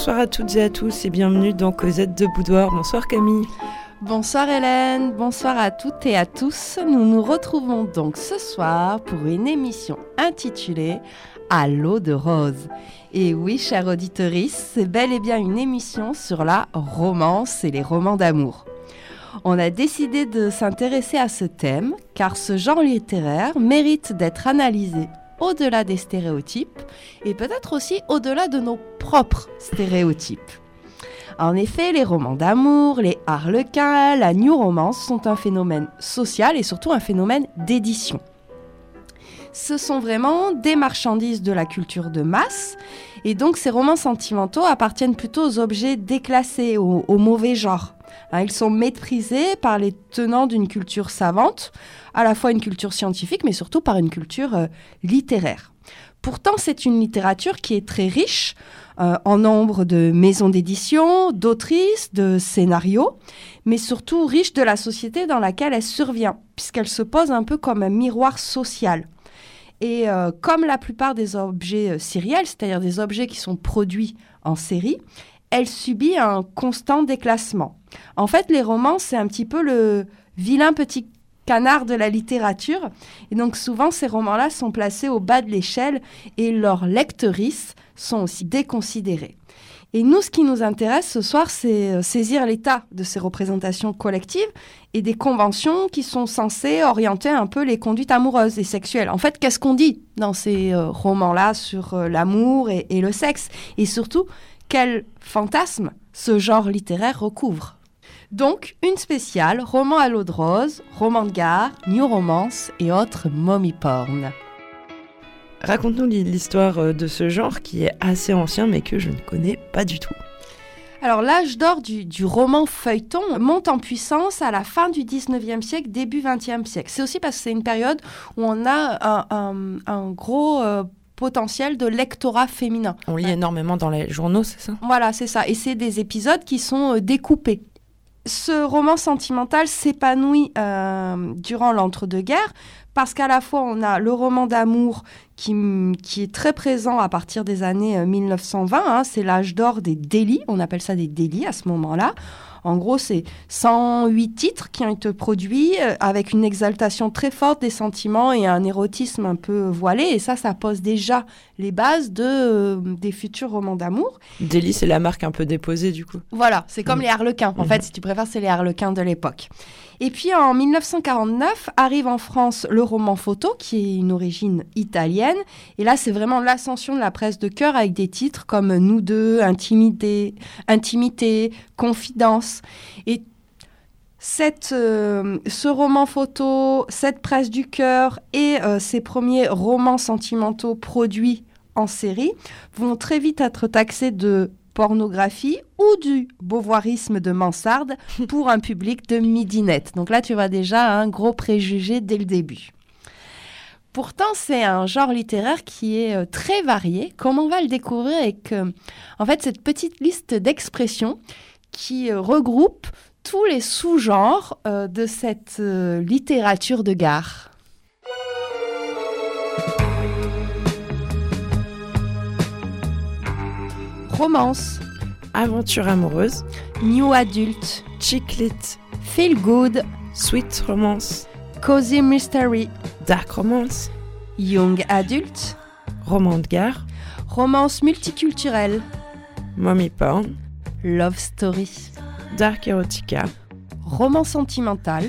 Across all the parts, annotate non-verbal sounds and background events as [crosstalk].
Bonsoir à toutes et à tous et bienvenue dans Cosette de Boudoir. Bonsoir Camille. Bonsoir Hélène, bonsoir à toutes et à tous. Nous nous retrouvons donc ce soir pour une émission intitulée À l'eau de rose. Et oui, chère auditorice, c'est bel et bien une émission sur la romance et les romans d'amour. On a décidé de s'intéresser à ce thème car ce genre littéraire mérite d'être analysé au-delà des stéréotypes et peut-être aussi au-delà de nos propres stéréotypes. En effet, les romans d'amour, les harlequins, la new romance sont un phénomène social et surtout un phénomène d'édition. Ce sont vraiment des marchandises de la culture de masse et donc ces romans sentimentaux appartiennent plutôt aux objets déclassés, au, mauvais genre. Hein, ils sont méprisés par les tenants d'une culture savante, à la fois une culture scientifique, mais surtout par une culture euh, littéraire. Pourtant, c'est une littérature qui est très riche euh, en nombre de maisons d'édition, d'autrices, de scénarios, mais surtout riche de la société dans laquelle elle survient, puisqu'elle se pose un peu comme un miroir social. Et euh, comme la plupart des objets sériels, c'est-à-dire des objets qui sont produits en série, elle subit un constant déclassement. En fait, les romans, c'est un petit peu le vilain petit canard de la littérature. Et donc souvent, ces romans-là sont placés au bas de l'échelle et leurs lectrices sont aussi déconsidérées. Et nous, ce qui nous intéresse ce soir, c'est euh, saisir l'état de ces représentations collectives et des conventions qui sont censées orienter un peu les conduites amoureuses et sexuelles. En fait, qu'est-ce qu'on dit dans ces euh, romans-là sur euh, l'amour et, le sexe? Et surtout, quel fantasme ce genre littéraire recouvre? Donc, une spéciale, roman à l'eau de rose, roman de gare, new romance et autres mommy porn. Raconte-nous l'histoire euh, de ce genre qui est assez ancien mais que je ne connais pas du tout. Alors l'âge d'or du, roman feuilleton monte en puissance à la fin du 19e siècle, début 20e siècle. C'est aussi parce que c'est une période où on a un, gros euh, potentiel de lectorat féminin. On lit énormément dans les journaux, c'est ça? Voilà, c'est ça. Et c'est des épisodes qui sont euh, découpés ce roman sentimental s'épanouit euh, durant l'entre-deux-guerres parce qu'à la fois on a le roman d'amour qui, est très présent à partir des années 1920, euh, hein, c'est l'âge d'or des délits, on appelle ça des délits à ce moment-là. En gros, c'est 108 titres qui ont été produits euh, avec une exaltation très forte des sentiments et un érotisme un peu voilé. Et ça, ça pose déjà les bases de, euh, des futurs romans d'amour. Délice, c'est la marque un peu déposée du coup. Voilà, c'est comme mm. les harlequins. En mm. fait, si tu préfères, c'est les harlequins de l'époque. Et puis en 1949 arrive en France le roman photo, qui est une origine italienne. Et là, c'est vraiment l'ascension de la presse de cœur avec des titres comme Nous deux, Intimité, Intimité Confidence. Et cette, euh, ce roman photo, cette presse du cœur et euh, premiers romans sentimentaux produits en série vont très vite être taxés de pornographie ou du beauvoirisme de mansarde pour un public de midinette. Donc là, tu vois déjà un gros préjugé dès le début. Pourtant, c'est un genre littéraire qui est euh, très varié, comme on va le découvrir avec en fait cette petite liste d'expressions qui euh, regroupe tous les sous-genres euh, de cette littérature de gare? Romance, aventure amoureuse, new adult, chick lit, feel good, sweet romance, cozy mystery, dark romance, young adult, roman de gare, romance multiculturelle, mommy porn, love story, dark erotica, roman sentimental,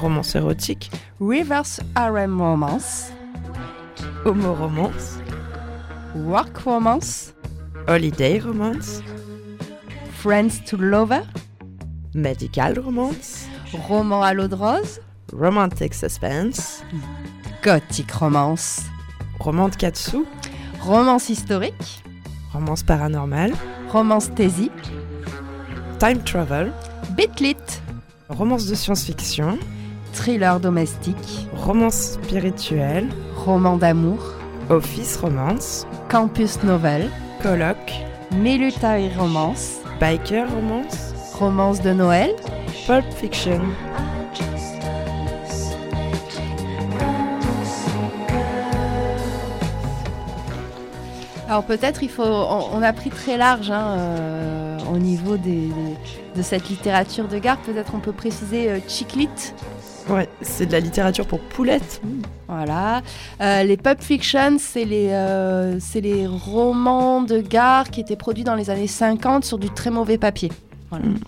romance érotique, reverse harem romance, homo romance, work romance, Holiday Romance, Friends to Lover, Medical Romance, Roman à l'eau de rose, Romantic Suspense, Gothic Romance, Roman de Katsu, Romance historique, Romance paranormale, Romance thésy, Time Travel, Bitlit, Romance de science-fiction, Thriller domestique, Romance spirituelle, Roman d'amour, Office Romance, Campus Novel, Colloque, Military Romance, Biker Romance, Romance de Noël, Pulp Fiction. Alors peut-être il faut, on, a pris très large hein, euh, au niveau des, de cette littérature de gare. Peut-être on peut préciser euh, chiclit. Ouais, c'est de la littérature pour poulettes. Voilà. Euh, les pub fiction, c'est les, c'est les romans de gare qui étaient produits dans les années 50 sur du très mauvais papier. Voilà. Mm.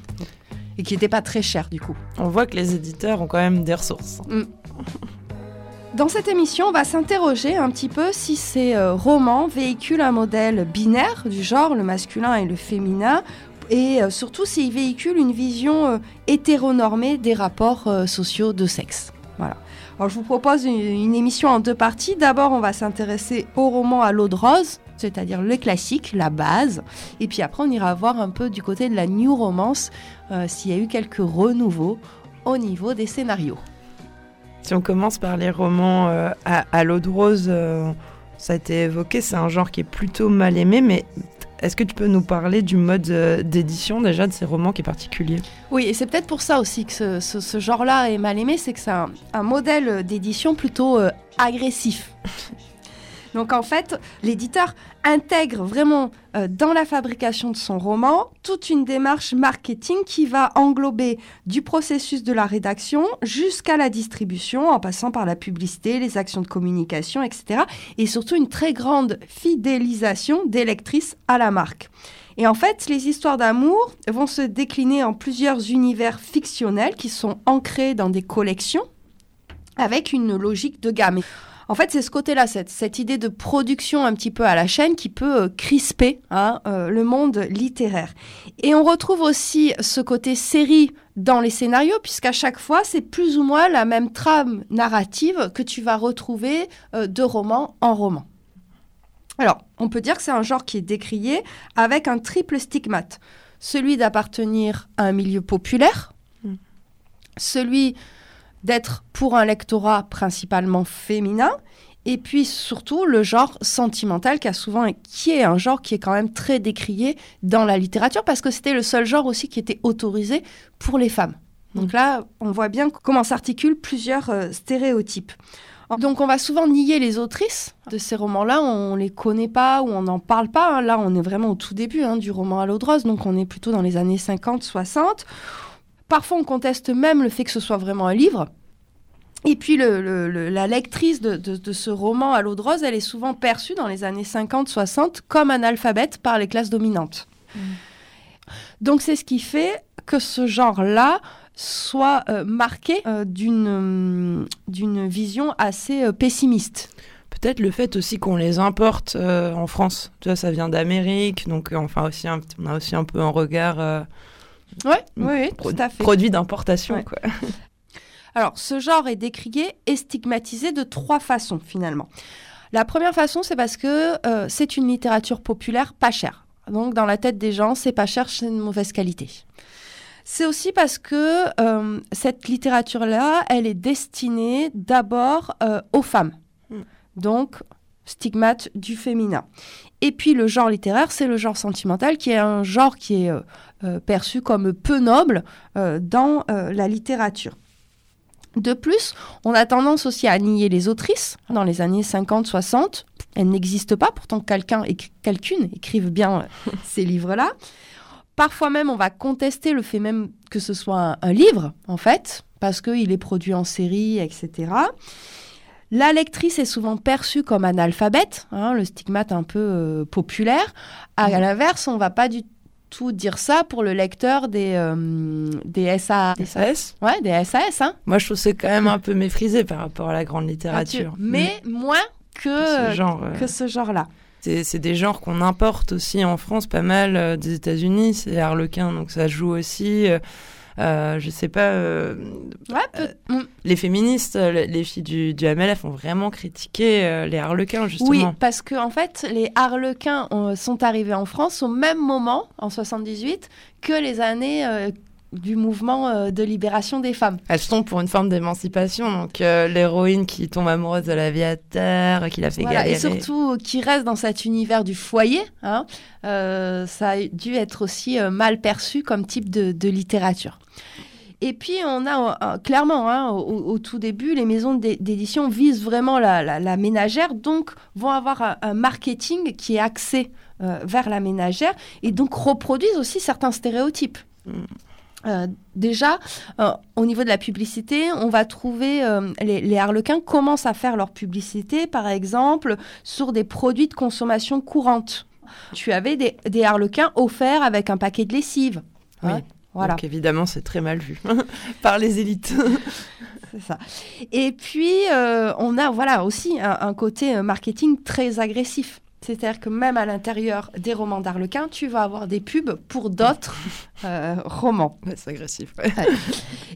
Et qui n'étaient pas très chers du coup. On voit que les éditeurs ont quand même des ressources. Mm. Dans cette émission, on va s'interroger un petit peu si ces euh, romans véhiculent un modèle binaire du genre, le masculin et le féminin, et euh, surtout s'ils véhiculent une vision euh, hétéronormée des rapports sociaux de sexe. Voilà. Alors je vous propose une, émission en deux parties. D'abord, on va s'intéresser au roman à l'eau de rose, c'est-à-dire le classique, la base. Et puis après, on ira voir un peu du côté de la new romance, s'il y a eu quelques renouveaux au niveau des scénarios. Si on commence par les romans euh, à, l'eau de rose, euh, ça a été évoqué, c'est un genre qui est plutôt mal aimé, mais est-ce que tu peux nous parler du mode euh, d'édition déjà de ces romans qui est particulier? Oui, et c'est peut-être pour ça aussi que ce, genre-là est mal aimé, c'est que c'est un, modèle d'édition plutôt agressif. Donc en fait, l'éditeur intègre vraiment euh, dans la fabrication de son roman toute une démarche marketing qui va englober du processus de la rédaction jusqu'à la distribution, en passant par la publicité, les actions de communication, etc. Et surtout une très grande fidélisation des lectrices à la marque. Et en fait, les histoires d'amour vont se décliner en plusieurs univers fictionnels qui sont ancrés dans des collections avec une logique de gamme. En fait, c'est ce côté-là, cette, idée de production un petit peu à la chaîne qui peut euh, crisper hein, euh, le monde littéraire. Et on retrouve aussi ce côté série dans les scénarios, puisqu'à chaque fois, c'est plus ou moins la même trame narrative que tu vas retrouver euh, de roman en roman. Alors, on peut dire que c'est un genre qui est décrié avec un triple stigmate. Celui d'appartenir à un milieu populaire, mm. celui d'être pour un lectorat principalement féminin, et puis surtout le genre sentimental qui a souvent qui est un genre qui est quand même très décrié dans la littérature parce que c'était le seul genre aussi qui était autorisé pour les femmes. Donc là, on voit bien comment s'articulent plusieurs euh, stéréotypes. Donc on va souvent nier les autrices de ces romans-là, on les connaît pas ou on n'en parle pas. Hein. Là, on est vraiment au tout début hein, du roman à l'eau de rose, donc on est plutôt dans les années 50-60. Parfois, on conteste même le fait que ce soit vraiment un livre. Et puis la lectrice de, ce roman à l'eau de rose, elle est souvent perçue dans les années 50-60 comme analphabète par les classes dominantes. Mm. Donc c'est ce qui fait que ce genre-là soit euh, marqué euh, d'une vision assez euh, pessimiste. Peut-être le fait aussi qu'on les importe en France. Tu vois, ça vient d'Amérique, donc enfin aussi on a aussi un peu un regard Ouais, oui, tout à fait. Produit d'importation, quoi. [laughs] Alors, ce genre est décrié et stigmatisé de trois façons, finalement. La première façon, c'est parce que euh, c'est une littérature populaire pas chère. Donc, dans la tête des gens, c'est pas cher, c'est une mauvaise qualité. C'est aussi parce que euh, cette littérature-là, elle est destinée d'abord euh, aux femmes. Hmm. Donc, stigmate du féminin. Et puis le genre littéraire, c'est le genre sentimental, qui est un genre qui est euh, perçu comme peu noble euh, dans euh, la littérature. De plus, on a tendance aussi à nier les autrices. Dans les années 50-60, elles n'existent pas, pourtant quelqu'un et quelqu'une écrivent bien [laughs] ces livres-là. Parfois même, on va contester le fait même que ce soit un, livre, en fait, parce qu'il est produit en série, etc. La lectrice est souvent perçue comme analphabète, hein, le stigmate un peu populaire. À, à l'inverse, on va pas du tout dire ça pour le lecteur des, euh, des SAS. Ouais, des SAS. Hein. Moi, je trouve c'est quand même un peu méprisé par rapport à la grande littérature. Mais moins que, que ce genre-là. c'est des genres qu'on importe aussi en France pas mal euh, des États-Unis. C'est Harlequin, donc ça joue aussi. Euh, je sais pas. Euh, euh, les féministes, les filles du, du, MLF ont vraiment critiqué les harlequins, justement. Oui, parce que en fait, les harlequins sont arrivés en France au même moment, en 78, que les années du mouvement euh, de libération des femmes. Elles sont pour une forme d'émancipation, donc euh, l'héroïne qui tombe amoureuse de l'aviateur, qui la fait voilà, Et surtout qui reste dans cet univers du foyer, hein, euh, ça a dû être aussi mal perçu comme type de, littérature. Et puis, on a clairement, hein, au, tout début, les maisons d'édition visent vraiment la, ménagère, donc vont avoir un, marketing qui est axé vers la ménagère et donc reproduisent aussi certains stéréotypes. Mm. Euh, déjà, euh, au niveau de la publicité, on va trouver euh, les, harlequins commencent à faire leur publicité, par exemple, sur des produits de consommation courante. Tu avais des, harlequins offerts avec un paquet de lessive. Oui. voilà. Donc évidemment, c'est très mal vu [laughs] par les élites. [laughs] c'est ça. Et puis, on a voilà aussi un côté marketing très agressif. C'est-à-dire que même à l'intérieur des romans d'Arlequin, tu vas avoir des pubs pour d'autres [laughs] euh, romans. c'est agressif.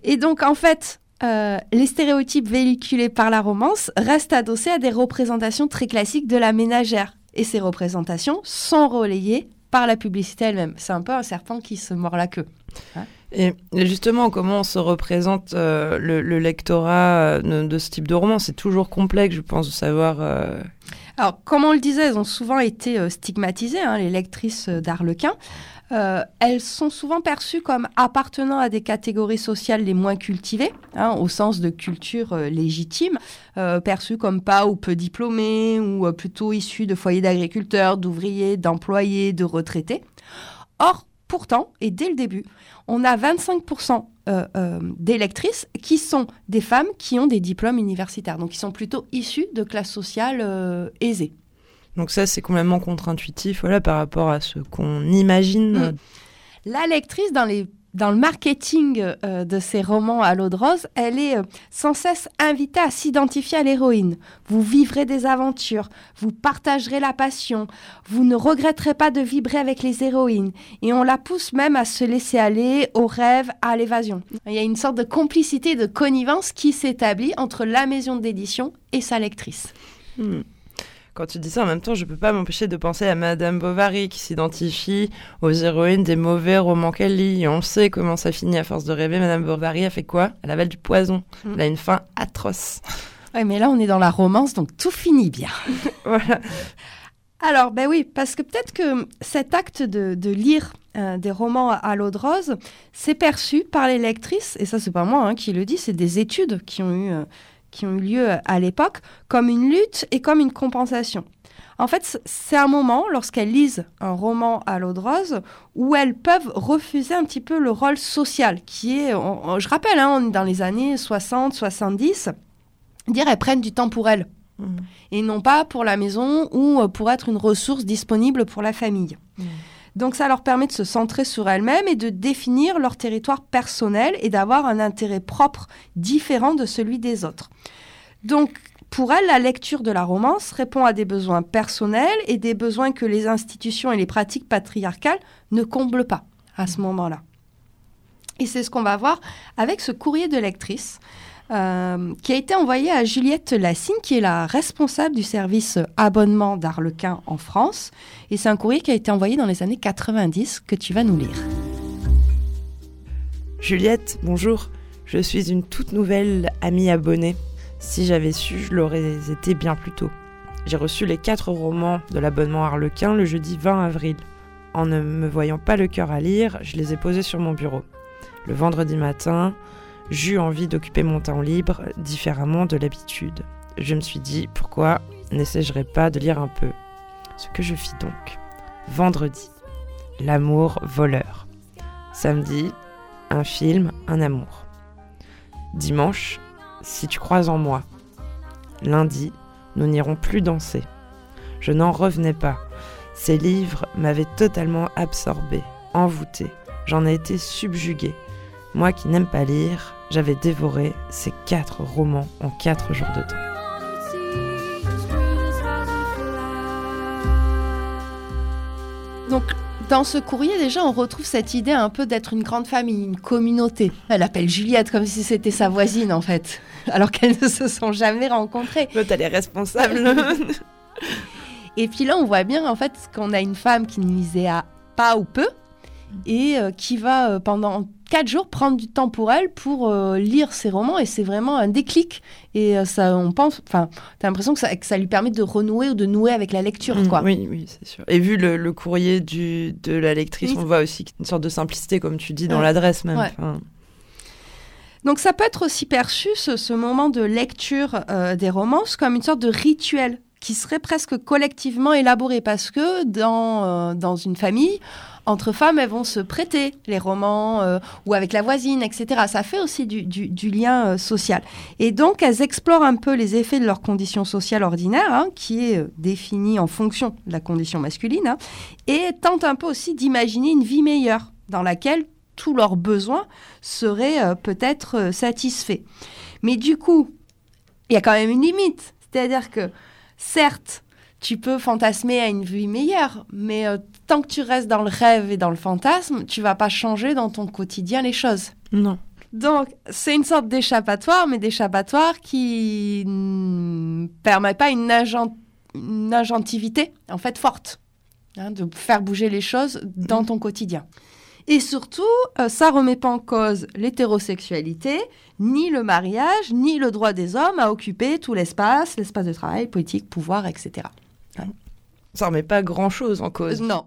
Et donc, en fait, euh, les stéréotypes véhiculés par la romance restent adossés à des représentations très classiques de la ménagère. Et ces représentations sont relayées par la publicité elle-même. C'est un peu un serpent qui se mord la queue. Et, justement, comment on se représente euh, le, lectorat de, ce type de roman? C'est toujours complexe, je pense, de savoir alors, comme on le disait, elles ont souvent été euh, stigmatisées, hein, les lectrices euh, d'Arlequin. Euh, elles sont souvent perçues comme appartenant à des catégories sociales les moins cultivées, hein, au sens de culture légitime, perçues comme pas ou peu diplômées, ou plutôt issues de foyers d'agriculteurs, d'ouvriers, d'employés, de retraités. Or, pourtant, et dès le début, on a 25% euh, euh, d'électrices qui sont des femmes qui ont des diplômes universitaires, donc qui sont plutôt issues de classes sociales euh, aisées. Donc ça, c'est complètement contre-intuitif voilà, par rapport à ce qu'on imagine. Mm. La lectrice, dans les dans le marketing euh, de ces romans à l'eau de rose, elle est euh, sans cesse invitée à s'identifier à l'héroïne. Vous vivrez des aventures, vous partagerez la passion, vous ne regretterez pas de vibrer avec les héroïnes. Et on la pousse même à se laisser aller au rêve, à l'évasion. Il y a une sorte de complicité, de connivence qui s'établit entre la maison d'édition et sa lectrice. Hmm quand tu dis ça, en même temps, je peux pas m'empêcher de penser à Madame Bovary qui s'identifie aux héroïnes des mauvais romans qu'elle lit. Et on sait comment ça finit à force de rêver. Madame Bovary a fait quoi? Elle avale du poison. Mm. Elle a une fin atroce. Oui, mais là, on est dans la romance, donc tout finit bien. [laughs] voilà. Alors, ben oui, parce que peut-être que cet acte de, lire euh, des romans à, l'eau de rose, c'est perçu par les lectrices, et ça, c'est pas moi hein, qui le dis, c'est des études qui ont eu. Euh, qui ont eu lieu à l'époque comme une lutte et comme une compensation. En fait, c'est un moment, lorsqu'elles lisent un roman à l'eau de rose, où elles peuvent refuser un petit peu le rôle social, qui est, je rappelle, hein, on est dans les années 60, 70, dire elles prennent du temps pour elles, mmh. et non pas pour la maison ou pour être une ressource disponible pour la famille. Mmh. Donc ça leur permet de se centrer sur elles-mêmes et de définir leur territoire personnel et d'avoir un intérêt propre différent de celui des autres. Donc pour elles, la lecture de la romance répond à des besoins personnels et des besoins que les institutions et les pratiques patriarcales ne comblent pas à ce moment-là. Et c'est ce qu'on va voir avec ce courrier de lectrice euh, qui a été envoyé à Juliette Lassine, qui est la responsable du service abonnement d'Arlequin en France. Et c'est un courrier qui a été envoyé dans les années 90 que tu vas nous lire. Juliette, bonjour. Je suis une toute nouvelle amie abonnée. Si j'avais su, je l'aurais été bien plus tôt. J'ai reçu les quatre romans de l'abonnement Arlequin le jeudi 20 avril. En ne me voyant pas le cœur à lire, je les ai posés sur mon bureau. Le vendredi matin, j'eus envie d'occuper mon temps libre différemment de l'habitude. Je me suis dit, pourquoi n'essayerais pas de lire un peu? Ce que je fis donc. Vendredi, l'amour voleur. Samedi, un film, un amour. Dimanche, si tu crois en moi. Lundi, nous n'irons plus danser. Je n'en revenais pas. Ces livres m'avaient totalement absorbé, envoûté. J'en ai été subjugué. Moi qui n'aime pas lire, j'avais dévoré ces quatre romans en quatre jours de temps. Donc, dans ce courrier, déjà, on retrouve cette idée un peu d'être une grande famille, une communauté. Elle appelle Juliette comme si c'était sa voisine, en fait, [laughs] alors qu'elles ne se sont jamais rencontrées. L'autre, elle est responsable. [laughs] Et puis là, on voit bien, en fait, qu'on a une femme qui ne lisait à pas ou peu, et euh, qui va euh, pendant quatre jours prendre du temps pour elle pour euh, lire ses romans et c'est vraiment un déclic. Et ça on pense enfin t'as l'impression que ça, que ça lui permet de renouer ou de nouer avec la lecture mm, quoi. oui oui c'est sûr. Et vu le, courrier du, de la lectrice on voit aussi une sorte de simplicité comme tu dis dans l'adresse même Donc ça peut être aussi perçu, ce, moment de lecture euh, des romances, comme une sorte de rituel qui serait presque collectivement élaboré, parce que dans, euh, dans une famille, entre femmes, elles vont se prêter les romans euh, ou avec la voisine, etc. Ça fait aussi du, lien euh, social. Et donc, elles explorent un peu les effets de leur condition sociale ordinaire, hein, qui est euh, définie en fonction de la condition masculine, hein, et tentent un peu aussi d'imaginer une vie meilleure dans laquelle tous leurs besoins seraient peut-être satisfaits. Mais du coup, il y a quand même une limite. C'est-à-dire que, certes, tu peux fantasmer à une vie meilleure, mais euh, tant que tu restes dans le rêve et dans le fantasme, tu vas pas changer dans ton quotidien les choses. Non. Donc, c'est une sorte d'échappatoire, mais d'échappatoire qui ne permet pas une, agentivité, en fait, forte, hein, de faire bouger les choses dans mm. ton quotidien. Et surtout, ça euh, ça remet pas en cause l'hétérosexualité, ni le mariage, ni le droit des hommes à occuper tout l'espace, l'espace de travail, politique, pouvoir, etc. Ça remet pas grand-chose en cause. Non.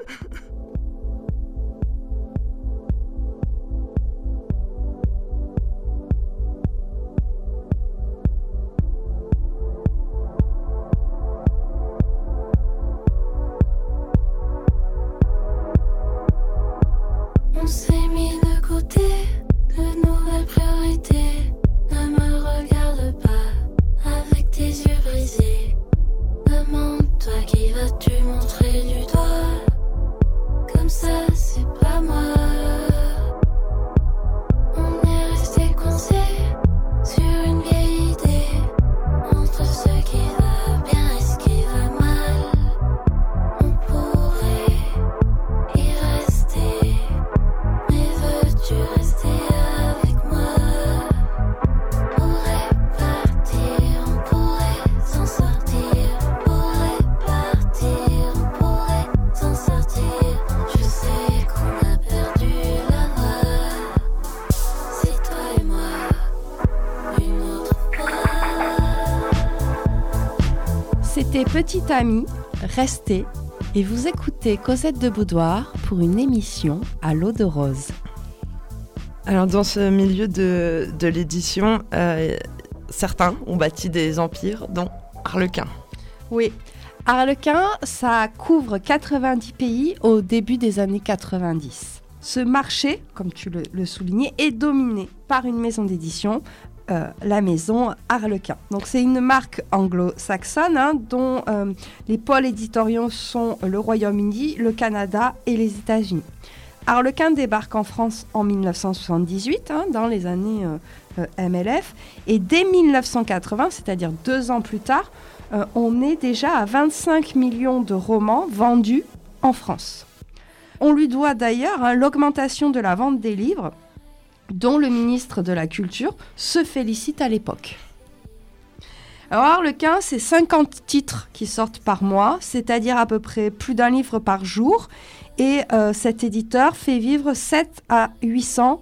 Petite amie, restez et vous écoutez Cosette de Boudoir pour une émission à l'eau de rose. Alors dans ce milieu de, l'édition, euh, certains ont bâti des empires, dont Harlequin. Oui, Harlequin, ça couvre 90 pays au début des années 90. Ce marché, comme tu le, le soulignais, est dominé par une maison d'édition euh, la maison Harlequin. Donc c'est une marque anglo-saxonne hein, dont euh, les pôles éditoriaux sont le Royaume-Uni, le Canada et les États-Unis. Harlequin débarque en France en 1978, hein, dans les années euh, MLF, et dès 1980, c'est-à-dire deux ans plus tard, on est déjà à 25 millions de romans vendus en France. On lui doit d'ailleurs hein, l'augmentation de la vente des livres dont le ministre de la Culture se félicite à l'époque. Alors Harlequin, c'est 50 titres qui sortent par mois, c'est-à-dire à peu près plus d'un livre par jour. Et euh, cet éditeur fait vivre 7 à 800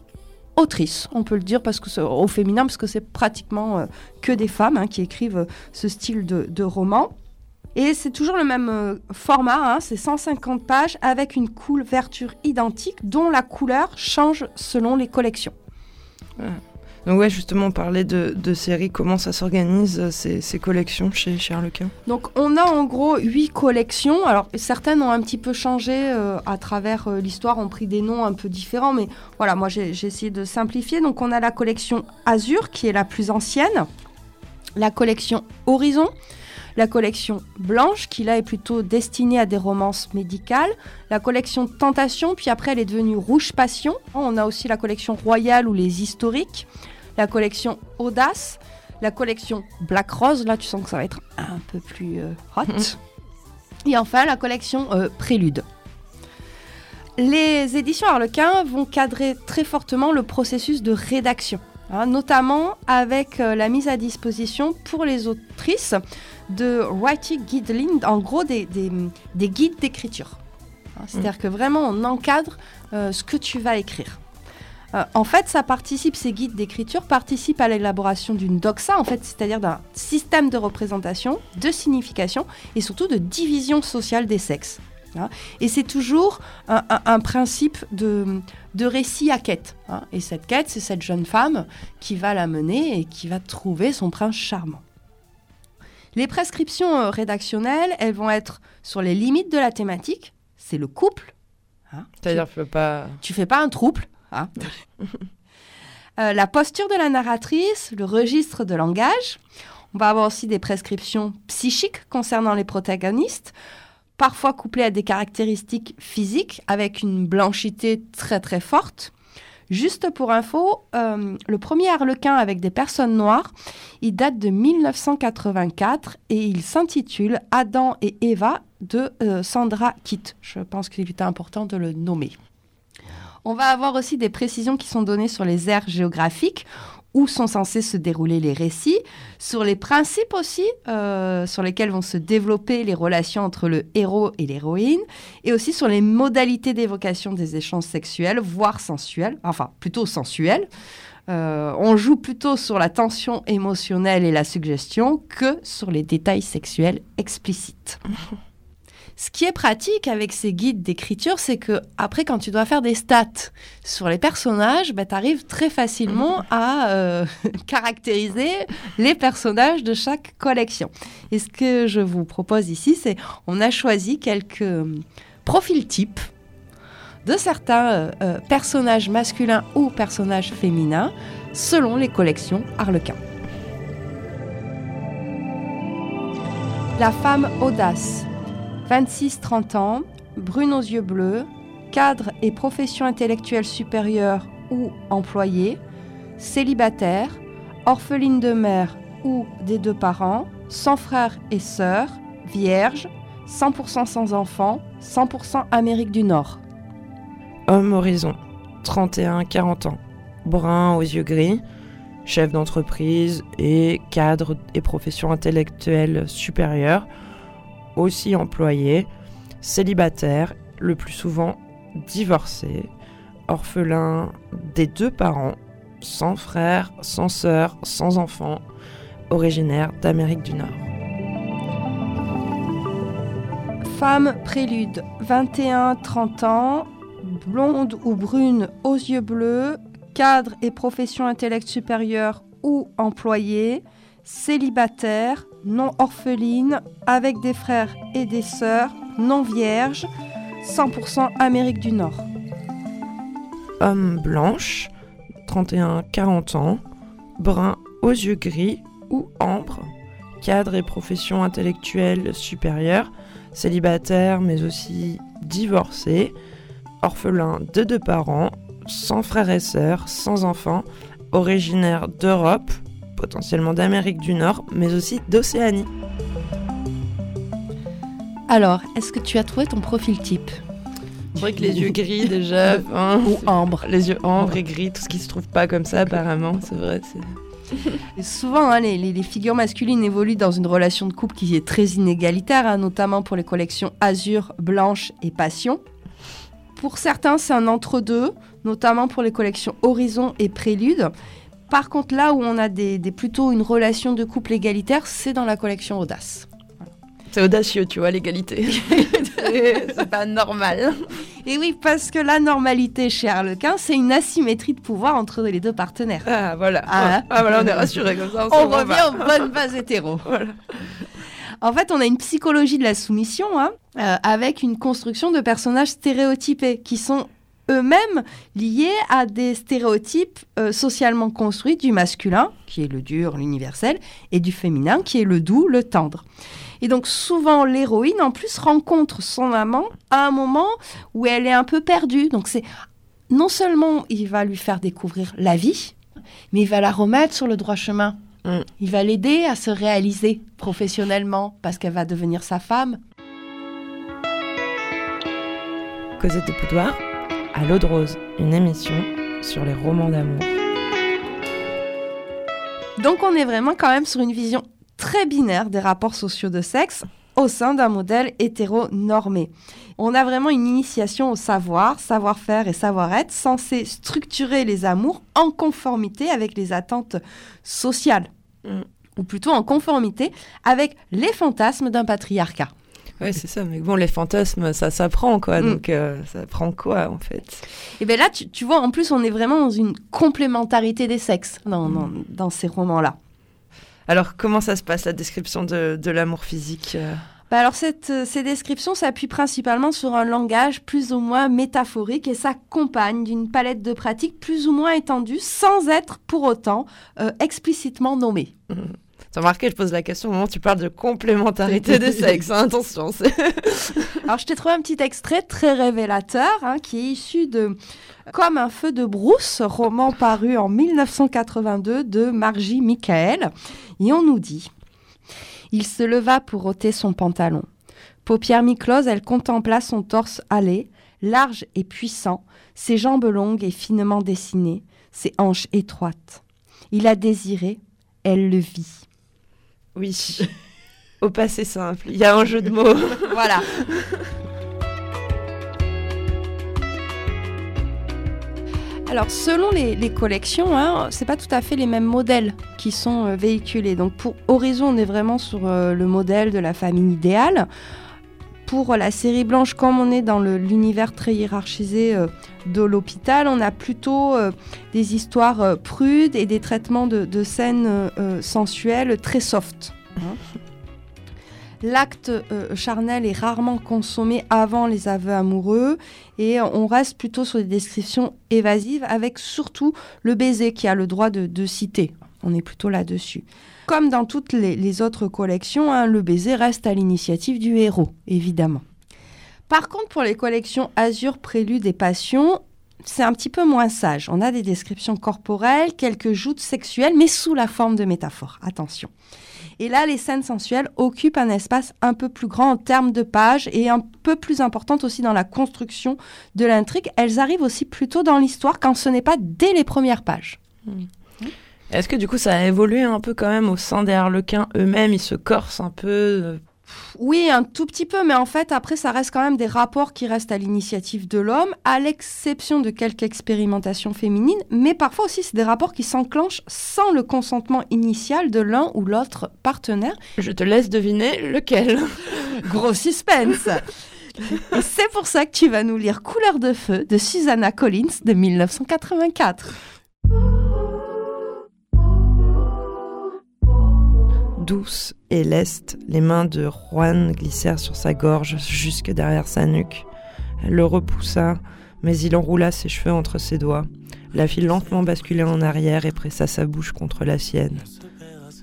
autrices, on peut le dire parce que au féminin, parce que c'est pratiquement euh, que des femmes hein, qui écrivent euh, ce style de, roman. Et c'est toujours le même format, hein, c'est 150 pages avec une couverture identique dont la couleur change selon les collections. Donc ouais, justement, on parlait de, séries, comment ça s'organise, euh, ces, collections chez, chez Harlequin? Donc on a en gros huit collections. Alors certaines ont un petit peu changé euh, à travers euh, l'histoire, ont pris des noms un peu différents, mais voilà, moi j'ai essayé de simplifier. Donc on a la collection Azur, qui est la plus ancienne, la collection Horizon, la collection blanche, qui là est plutôt destinée à des romances médicales, la collection Tentation, puis après elle est devenue Rouge Passion. On a aussi la collection Royale ou les historiques, la collection Audace, la collection Black Rose, là tu sens que ça va être un peu plus euh, hot. [laughs] Et enfin la collection euh, Prélude. Les éditions Harlequin vont cadrer très fortement le processus de rédaction. Hein, notamment avec euh, la mise à disposition pour les autrices de writing guidelines, en gros des, guides d'écriture. Hein, c'est-à-dire que vraiment on encadre euh, ce que tu vas écrire. Euh, en fait, ça participe, ces guides d'écriture participent à l'élaboration d'une doxa, en fait, c'est-à-dire d'un système de représentation, de signification et surtout de division sociale des sexes. Hein. Et c'est toujours un, principe de, de, récit à quête. Hein. Et cette quête, c'est cette jeune femme qui va la mener et qui va trouver son prince charmant. Les prescriptions euh, rédactionnelles, elles vont être sur les limites de la thématique. C'est le couple. Hein. C'est-à-dire, tu, pas... tu fais pas un trouble. [laughs] Euh, la posture de la narratrice, le registre de langage. On va avoir aussi des prescriptions psychiques concernant les protagonistes parfois couplé à des caractéristiques physiques avec une blanchité très très forte. Juste pour info, euh, le premier harlequin avec des personnes noires, il date de 1984 et il s'intitule Adam et Eva de euh, Sandra Kitt. Je pense qu'il était important de le nommer. On va avoir aussi des précisions qui sont données sur les aires géographiques où sont censés se dérouler les récits, sur les principes aussi euh, sur lesquels vont se développer les relations entre le héros et l'héroïne, et aussi sur les modalités d'évocation des échanges sexuels, voire sensuels, enfin plutôt sensuels. Euh, on joue plutôt sur la tension émotionnelle et la suggestion que sur les détails sexuels explicites. [laughs] Ce qui est pratique avec ces guides d'écriture, c'est que après, quand tu dois faire des stats sur les personnages, bah, tu arrives très facilement à euh, [laughs] caractériser les personnages de chaque collection. Et ce que je vous propose ici, c'est on a choisi quelques euh, profils types de certains euh, personnages masculins ou personnages féminins selon les collections Harlequin. La femme audace 26-30 ans, brune aux yeux bleus, cadre et profession intellectuelle supérieure ou employée, célibataire, orpheline de mère ou des deux parents, sans frères et sœurs, vierge, 100% sans enfants, 100% Amérique du Nord. Homme horizon, 31-40 ans, brun aux yeux gris, chef d'entreprise et cadre et profession intellectuelle supérieure, aussi employé, célibataire, le plus souvent divorcé, orphelin des deux parents, sans frère, sans sœur, sans enfant, originaire d'Amérique du Nord. Femme prélude, 21-30 ans, blonde ou brune aux yeux bleus, cadre et profession intellect supérieure ou employé, célibataire, non orpheline, avec des frères et des sœurs, non vierges, 100% Amérique du Nord. Homme blanche, 31-40 ans, brun aux yeux gris ou ambre, cadre et profession intellectuelle supérieure, célibataire mais aussi divorcé, orphelin de deux parents, sans frères et sœurs, sans enfants, originaire d'Europe, potentiellement d'Amérique du Nord, mais aussi d'Océanie. Alors, est-ce que tu as trouvé ton profil type? C'est vrai que les yeux gris déjà, [laughs] ou ambre. Les yeux ambre et gris, tout ce qui se trouve pas comme ça apparemment, c'est vrai. [laughs] souvent, hein, les, figures masculines évoluent dans une relation de couple qui est très inégalitaire, hein, notamment pour les collections Azur, Blanche et Passion. Pour certains, c'est un entre-deux, notamment pour les collections Horizon et Prélude. Par contre, là où on a des, plutôt une relation de couple égalitaire, c'est dans la collection Audace. C'est audacieux, tu vois, l'égalité. [laughs] c'est pas normal. Et oui, parce que la normalité chez Harlequin, c'est une asymétrie de pouvoir entre les deux partenaires. Ah, voilà. Ah, ah voilà, on est rassuré comme ça. On, revient aux bonnes bases hétéro. [laughs] Voilà. En fait, on a une psychologie de la soumission hein, euh, avec une construction de personnages stéréotypés qui sont eux-mêmes liés à des stéréotypes euh, socialement construits du masculin, qui est le dur, l'universel, et du féminin, qui est le doux, le tendre. Et donc souvent l'héroïne en plus rencontre son amant à un moment où elle est un peu perdue. Donc c'est non seulement il va lui faire découvrir la vie, mais il va la remettre sur le droit chemin. Mm. Il va l'aider à se réaliser professionnellement parce qu'elle va devenir sa femme. Cosette de Poudoir à l'eau de rose, une émission sur les romans d'amour. Donc on est vraiment quand même sur une vision très binaire des rapports sociaux de sexe au sein d'un modèle hétéronormé. On a vraiment une initiation au savoir, savoir-faire et savoir-être censé structurer les amours en conformité avec les attentes sociales, mm. ou plutôt en conformité avec les fantasmes d'un patriarcat. Ouais, c'est ça. Mais bon, les fantasmes, ça s'apprend, quoi. Mm. Donc, euh, ça prend quoi, en fait? Et eh bien là, tu, vois, en plus, on est vraiment dans une complémentarité des sexes dans, dans, ces romans-là. Alors, comment ça se passe, la description de, de l'amour physique euh? Bah alors cette, euh, ces descriptions s'appuient principalement sur un langage plus ou moins métaphorique et s'accompagnent d'une palette de pratiques plus ou moins étendues sans être pour autant explicitement nommées. Mmh. T'as remarqué, je pose la question au moment où tu parles de complémentarité [laughs] des sexes. Hein, attention. [laughs] Alors, je t'ai trouvé un petit extrait très révélateur hein, qui est issu de Comme un feu de brousse, roman paru en 1982 de Margie Michael. Et on nous dit Il se leva pour ôter son pantalon. Paupières mi-closes, elle contempla son torse hâlé, large et puissant, ses jambes longues et finement dessinées, ses hanches étroites. Il a désiré, elle le vit. Oui, au passé simple. Il y a un jeu de mots. [laughs] voilà. Alors, selon les, collections, hein, c'est pas tout à fait les mêmes modèles qui sont euh, véhiculés. Donc, pour Horizon, on est vraiment sur euh, le modèle de la famille idéale. Pour la série blanche, comme on est dans l'univers très hiérarchisé euh, de l'hôpital, on a plutôt des histoires prudes et des traitements de, scènes sensuelles très soft. Hein. L'acte charnel est rarement consommé avant les aveux amoureux et on reste plutôt sur des descriptions évasives avec surtout le baiser qui a le droit de, citer. On est plutôt là-dessus. Comme dans toutes les, autres collections, hein, le baiser reste à l'initiative du héros, évidemment. Par contre, pour les collections Azur, Prélude et Passion, c'est un petit peu moins sage. On a des descriptions corporelles, quelques joutes sexuelles, mais sous la forme de métaphores. Attention. Et là, les scènes sensuelles occupent un espace un peu plus grand en termes de pages et un peu plus importante aussi dans la construction de l'intrigue. Elles arrivent aussi plutôt dans l'histoire quand ce n'est pas dès les premières pages. Hmm. Est-ce que du coup ça a évolué un peu quand même au sein des Harlequins eux-mêmes? Ils se corsent un peu euh, oui, un tout petit peu, mais en fait, après, ça reste quand même des rapports qui restent à l'initiative de l'homme, à l'exception de quelques expérimentations féminines, mais parfois aussi, c'est des rapports qui s'enclenchent sans le consentement initial de l'un ou l'autre partenaire. Je te laisse deviner lequel. [laughs] Gros suspense. Et c'est pour ça que tu vas nous lire Couleur de feu de Susanna Collins de 1984. Douce et leste, les mains de Juan glissèrent sur sa gorge jusque derrière sa nuque. Elle le repoussa, mais il enroula ses cheveux entre ses doigts, la fit lentement basculer en arrière et pressa sa bouche contre la sienne.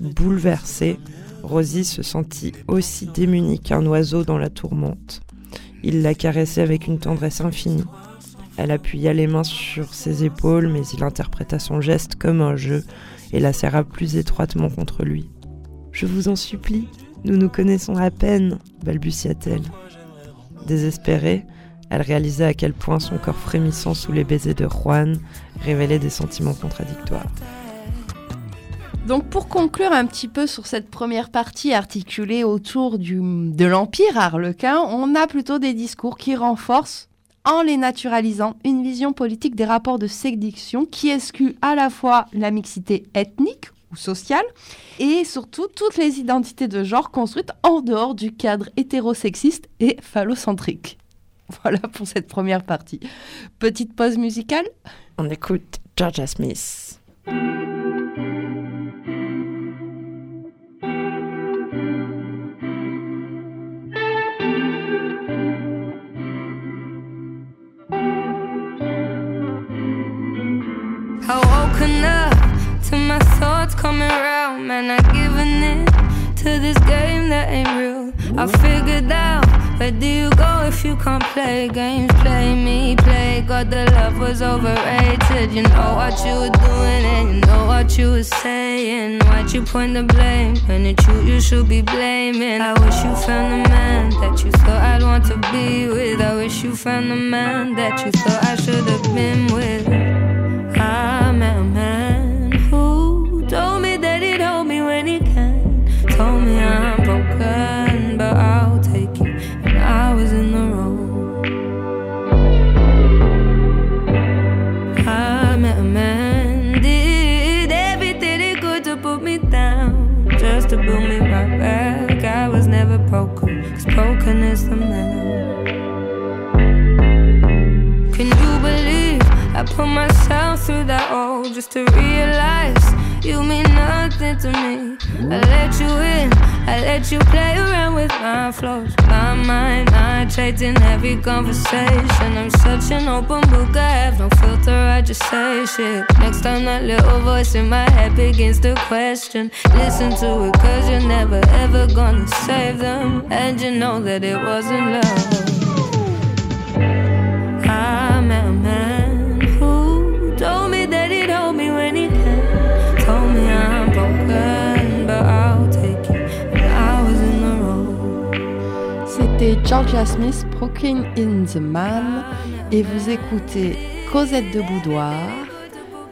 Bouleversée, Rosie se sentit aussi démunie qu'un oiseau dans la tourmente. Il la caressait avec une tendresse infinie. Elle appuya les mains sur ses épaules, mais il interpréta son geste comme un jeu et la serra plus étroitement contre lui. Je vous en supplie, nous nous connaissons à peine, balbutia-t-elle. Désespérée, elle réalisa à quel point son corps frémissant sous les baisers de Juan révélait des sentiments contradictoires. Donc pour conclure un petit peu sur cette première partie articulée autour du, de l'Empire harlequin, on a plutôt des discours qui renforcent, en les naturalisant, une vision politique des rapports de séduction qui exclut à la fois la mixité ethnique ou et surtout toutes les identités de genre construites en dehors du cadre hétérosexiste et phallocentrique. [laughs] Voilà pour cette première partie. Petite pause musicale On écoute Georgia Smith. Coming around, man, not giving in to this game that ain't real. I figured out where do you go if you can't play games? Play me, play God. The love was overrated. You know what you were doing and you know what you were saying. Why'd you point the blame when it's you you should be blaming? I wish you found the man that you thought I'd want to be with. I wish you found the man that you thought I should have been with. I'm Can you believe I put myself through that all just to realize? You mean nothing to me. I let you in, I let you play around with my flows. My mind, I trade in every conversation. I'm such an open book, I have no filter, I just say shit. Next time that little voice in my head begins to question, listen to it, cause you're never ever gonna save them. And you know that it wasn't love. Georgia Smith, Broken in the Man, et vous écoutez Cosette de Boudoir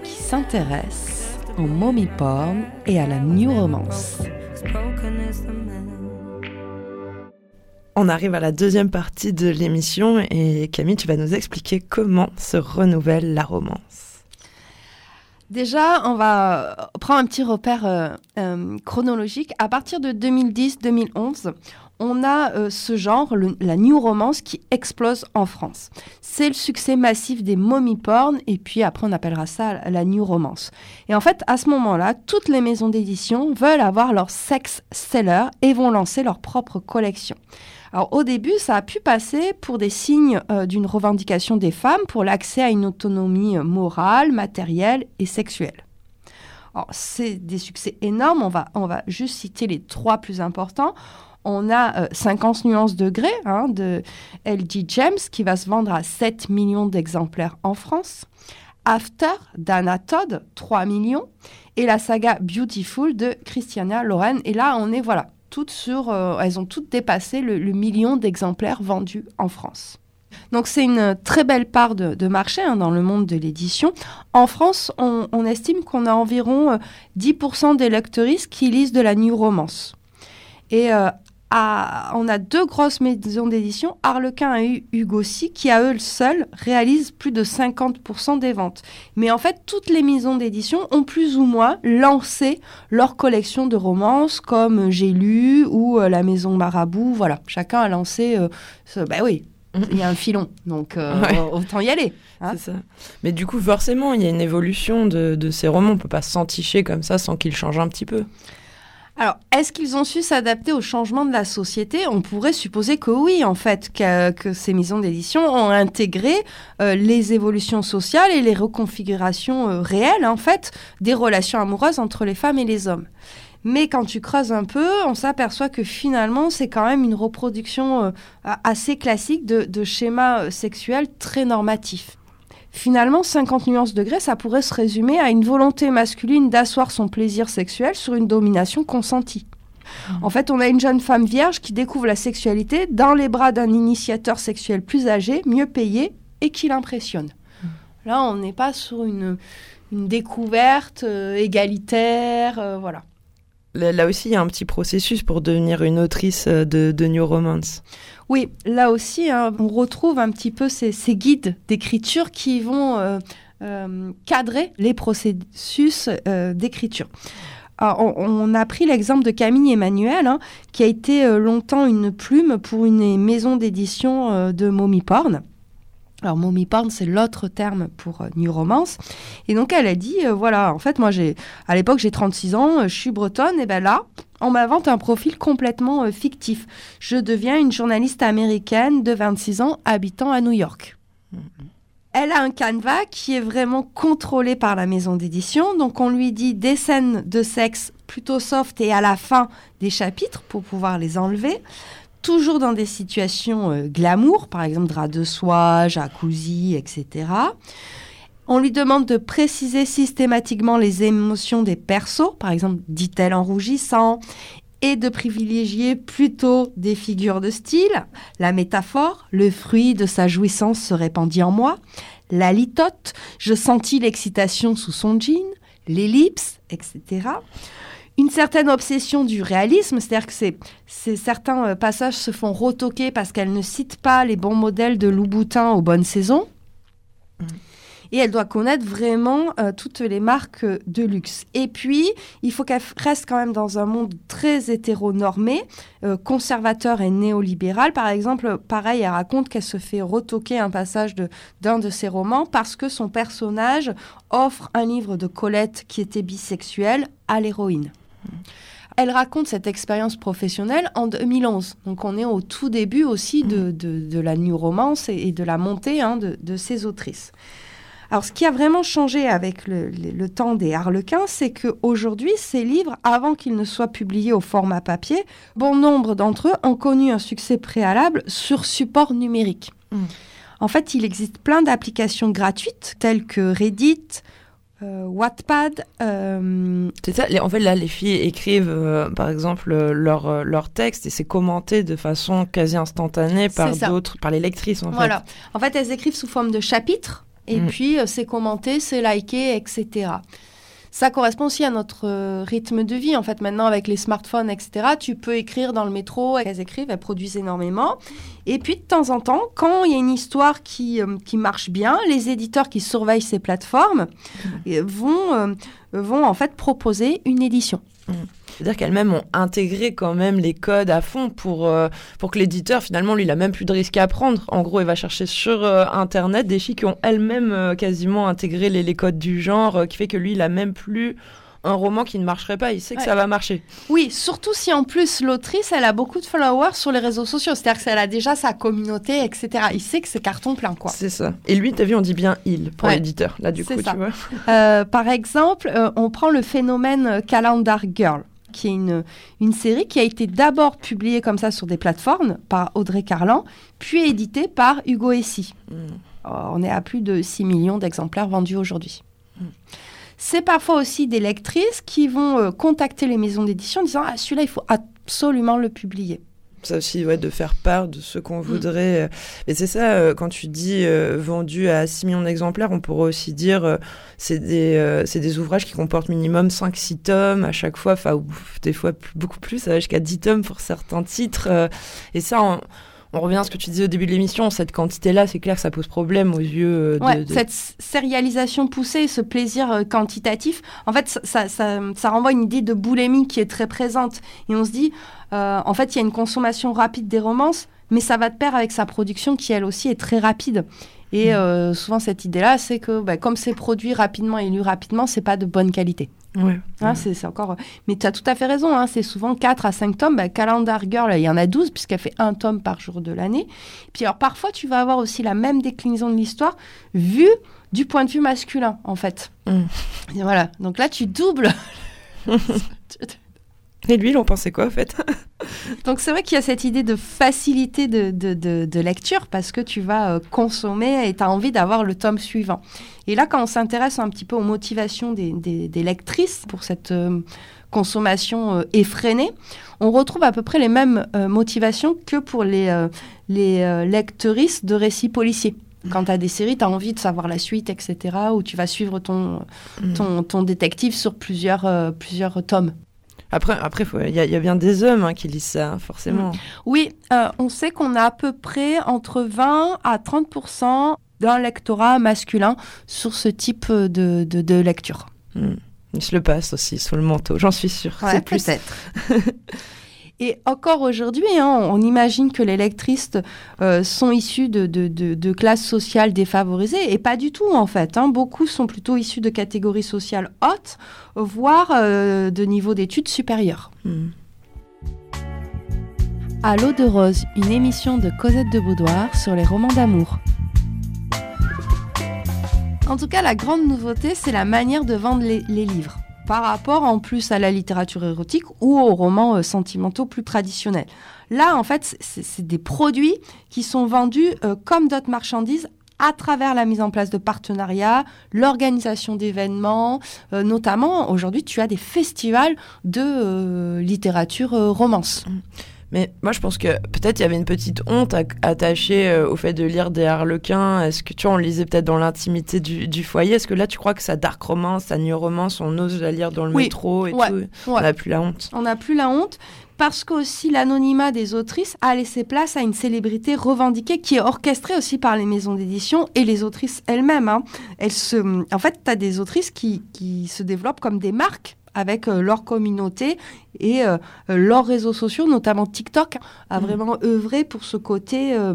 qui s'intéresse au mommy porn et à la new romance. On arrive à la deuxième partie de l'émission et Camille, tu vas nous expliquer comment se renouvelle la romance. Déjà, on va prendre un petit repère euh, euh, chronologique. À partir de 2010-2011, on a euh, ce genre, la new romance, qui explose en France. C'est le succès massif des mommy porn, et puis après on appellera ça la new romance. Et en fait, à ce moment-là, toutes les maisons d'édition veulent avoir leur sex seller et vont lancer leur propre collection. Alors au début, ça a pu passer pour des signes euh, d'une revendication des femmes pour l'accès à une autonomie euh, morale, matérielle et sexuelle. c'est des succès énormes, on va, on va juste citer les trois plus importants on a 50 euh, nuances de gré hein, de LG James qui va se vendre à 7 millions d'exemplaires en France. After d'Anna Todd, 3 millions. Et la saga Beautiful de Christiana Loren. Et là, on est, voilà, toutes sur. Euh, elles ont toutes dépassé le, million d'exemplaires vendus en France. Donc c'est une très belle part de, marché hein, dans le monde de l'édition. En France, on, estime qu'on a environ 10% euh, des lecteuristes qui lisent de la new romance. Et on a deux grosses maisons d'édition, Harlequin et Hugo aussi, qui à eux seuls réalisent plus de 50% des ventes. Mais en fait, toutes les maisons d'édition ont plus ou moins lancé leur collection de romances, comme J'ai lu ou euh, La Maison Marabout. Voilà, chacun a lancé. Euh, bah oui, il y a un filon, donc euh, [laughs] autant y aller. Hein. Ça. Mais du coup, forcément, il y a une évolution de, de ces romans. On peut pas s'enticher comme ça sans qu'ils changent un petit peu. Alors, est-ce qu'ils ont su s'adapter au changement de la société? On pourrait supposer que oui, en fait, que, ces maisons d'édition ont intégré euh, les évolutions sociales et les reconfigurations euh, réelles, en fait, des relations amoureuses entre les femmes et les hommes. Mais quand tu creuses un peu, on s'aperçoit que finalement, c'est quand même une reproduction euh, assez classique de schémas sexuels très normatifs. Finalement, 50 nuances de ça pourrait se résumer à une volonté masculine d'asseoir son plaisir sexuel sur une domination consentie. Mmh. En fait, on a une jeune femme vierge qui découvre la sexualité dans les bras d'un initiateur sexuel plus âgé, mieux payé et qui l'impressionne. Mmh. Là, on n'est pas sur une, découverte euh, égalitaire, euh, voilà. Là, aussi, il y a un petit processus pour devenir une autrice euh, de, de New Romance. Oui, là aussi, hein, on retrouve un petit peu ces, guides d'écriture qui vont euh, euh, cadrer les processus euh, d'écriture. On, a pris l'exemple de Camille Emmanuel, hein, qui a été longtemps une plume pour une maison d'édition de Mommy Porn. Alors, mommy porn, c'est l'autre terme pour New Romance. Et donc, elle a dit, voilà, en fait, moi, j'ai, à l'époque, j'ai 36 ans, je suis bretonne, et ben là, on m'invente un profil complètement euh, fictif. Je deviens une journaliste américaine de 26 ans habitant à New York. Elle a un canevas qui est vraiment contrôlé par la maison d'édition. Donc on lui dit des scènes de sexe plutôt soft et à la fin des chapitres pour pouvoir les enlever. Toujours dans des situations euh, glamour, par exemple drap de soie, jacuzzi, etc. On lui demande de préciser systématiquement les émotions des persos, par exemple, dit-elle en rougissant, et de privilégier plutôt des figures de style, la métaphore, le fruit de sa jouissance se répandit en moi, la litote, je sentis l'excitation sous son jean, l'ellipse, etc. Une certaine obsession du réalisme, c'est-à-dire que ces, certains euh, passages se font retoquer parce qu'elle ne cite pas les bons modèles de Louboutin aux bonnes saisons. et elle doit connaître vraiment euh, toutes les marques de luxe. Et puis, il faut qu'elle reste quand même dans un monde très hétéronormé, euh, conservateur et néolibéral. Par exemple, pareil, elle raconte qu'elle se fait retoquer un passage d'un de, ses romans parce que son personnage offre un livre de Colette qui était bisexuelle à l'héroïne. Elle raconte cette expérience professionnelle en 2011. Donc on est au tout début aussi de, de, la New Romance et, de la montée hein, de, de, ces autrices. Alors, ce qui a vraiment changé avec le, temps des Harlequins, c'est qu'aujourd'hui, ces livres, avant qu'ils ne soient publiés au format papier, bon nombre d'entre eux ont connu un succès préalable sur support numérique. Hmm. En fait, il existe plein d'applications gratuites telles que Reddit, euh, Wattpad. Euh, c'est ça, en fait là les filles écrivent euh, par exemple leur, leur texte et c'est commenté de façon quasi instantanée par d'autres, par les lectrices en voilà. En fait elles écrivent sous forme de chapitres et mm. puis, euh, c'est commenté, c'est liké, etc. Ça correspond aussi à notre euh, rythme de vie. En fait, maintenant, avec les smartphones, etc., tu peux écrire dans le métro. Elles écrivent, elles produisent énormément. Et puis, de temps en temps, quand il y a une histoire qui, euh, qui marche bien, les éditeurs qui surveillent ces plateformes mm. vont, vont en fait proposer une édition. Mm. C'est-à-dire qu'elles-mêmes ont intégré quand même les codes à fond pour, euh, pour que l'éditeur, finalement, lui, il a même plus de risques à prendre. En gros, il va chercher sur euh, Internet des filles qui ont elles-mêmes euh, quasiment intégré les, les, codes du genre, qui fait que lui, il a même plus un roman qui ne marcherait pas, il sait que ça va marcher. Oui, surtout si en plus l'autrice, elle a beaucoup de followers sur les réseaux sociaux, c'est-à-dire qu'elle a déjà sa communauté, etc. Il sait que c'est carton plein, quoi. C'est ça. Et lui, tu as vu, on dit bien il pour l'éditeur, là du coup, tu vois. [laughs] par exemple, on prend le phénomène Calendar Girl qui est une, une série qui a été d'abord publiée comme ça sur des plateformes par Audrey Carlan, puis éditée par Hugo Essi. Mm. Oh, on est à plus de 6 millions d'exemplaires vendus aujourd'hui. Mm. C'est parfois aussi des lectrices qui vont euh, contacter les maisons d'édition en disant Ah, celui-là, il faut absolument le publier ça aussi, ouais, de faire part de ce qu'on mm. voudrait. Euh. Mais c'est ça, euh, quand tu dis euh, vendu à 6 millions d'exemplaires, on pourrait aussi dire c'est des, des ouvrages qui comportent minimum 5-6 tomes à chaque fois, enfin, des fois beaucoup plus, jusqu'à 10 tomes pour certains titres. et ça, on, on revient à ce que tu disais au début de l'émission, cette quantité-là, c'est clair que ça pose problème aux yeux de, Cette sérialisation poussée, ce plaisir quantitatif, en fait, ça, ça, ça, renvoie une idée de boulémie qui est très présente. Et on se dit, euh, en fait, il y a une consommation rapide des romances, mais ça va de pair avec sa production qui, elle aussi, est très rapide. Et mm. euh, souvent, cette idée-là, c'est que bah, comme c'est produit rapidement et lu rapidement, c'est pas de bonne qualité. Ouais. Hein, c'est encore. Mais tu as tout à fait raison. Hein, c'est souvent 4 à 5 tomes. Bah, Calendar Girl, il y en a 12 puisqu'elle fait un tome par jour de l'année. Puis alors parfois, tu vas avoir aussi la même déclinaison de l'histoire vue du point de vue masculin, en fait. Mm. voilà. Donc là, tu doubles. [laughs] [laughs] Et lui, il en pensait quoi, en fait [laughs] Donc, c'est vrai qu'il y a cette idée de facilité de, de, lecture parce que tu vas euh, consommer et tu as envie d'avoir le tome suivant. Et là, quand on s'intéresse un petit peu aux motivations des, des, lectrices pour cette euh, consommation euh, effrénée, on retrouve à peu près les mêmes motivations que pour les, les lectrices de récits policiers. Quand tu as des séries, tu as envie de savoir la suite, etc., ou tu vas suivre ton, mm. ton, ton détective sur plusieurs, plusieurs tomes. Après, après, il y, a bien des hommes hein, qui lisent ça, forcément. Mm. Oui, euh, on sait qu'on a à peu près entre 20 à 30% d'un lectorat masculin sur ce type de, de, lecture. Mm. Il se le passe aussi sous le manteau, j'en suis sûre. c'est peut-être. [laughs] Et encore aujourd'hui, hein, on imagine que les lectrices euh, sont issues de, de, classes sociales défavorisées, et pas du tout en fait. Hein. Beaucoup sont plutôt issus de catégories sociales hautes, voire euh, de niveau d'études supérieures. Hmm. À l'eau de rose, une émission de Cosette de Boudoir sur les romans d'amour. En tout cas, la grande nouveauté, c'est la manière de vendre les livres par rapport en plus à la littérature érotique ou aux romans euh, sentimentaux plus traditionnels. Là, en fait, c'est des produits qui sont vendus euh, comme d'autres marchandises à travers la mise en place de partenariats, l'organisation d'événements, euh, notamment aujourd'hui tu as des festivals de littérature romance. Mais moi, je pense que peut-être il y avait une petite honte attachée euh, au fait de lire des harlequins. Est-ce que tu vois, on lisait peut-être dans l'intimité du, foyer Est-ce que là, tu crois que sa dark romance, sa new romance, on ose la lire dans le métro et tout? On n'a plus la honte. On n'a plus la honte. parce que aussi l'anonymat des autrices a laissé place à une célébrité revendiquée qui est orchestrée aussi par les maisons d'édition et les autrices elles-mêmes. Hein. Elles se... En fait, tu as des autrices qui, qui se développent comme des marques avec euh, leur communauté et euh, leurs réseaux sociaux, notamment TikTok, a mmh. vraiment œuvré pour ce côté euh,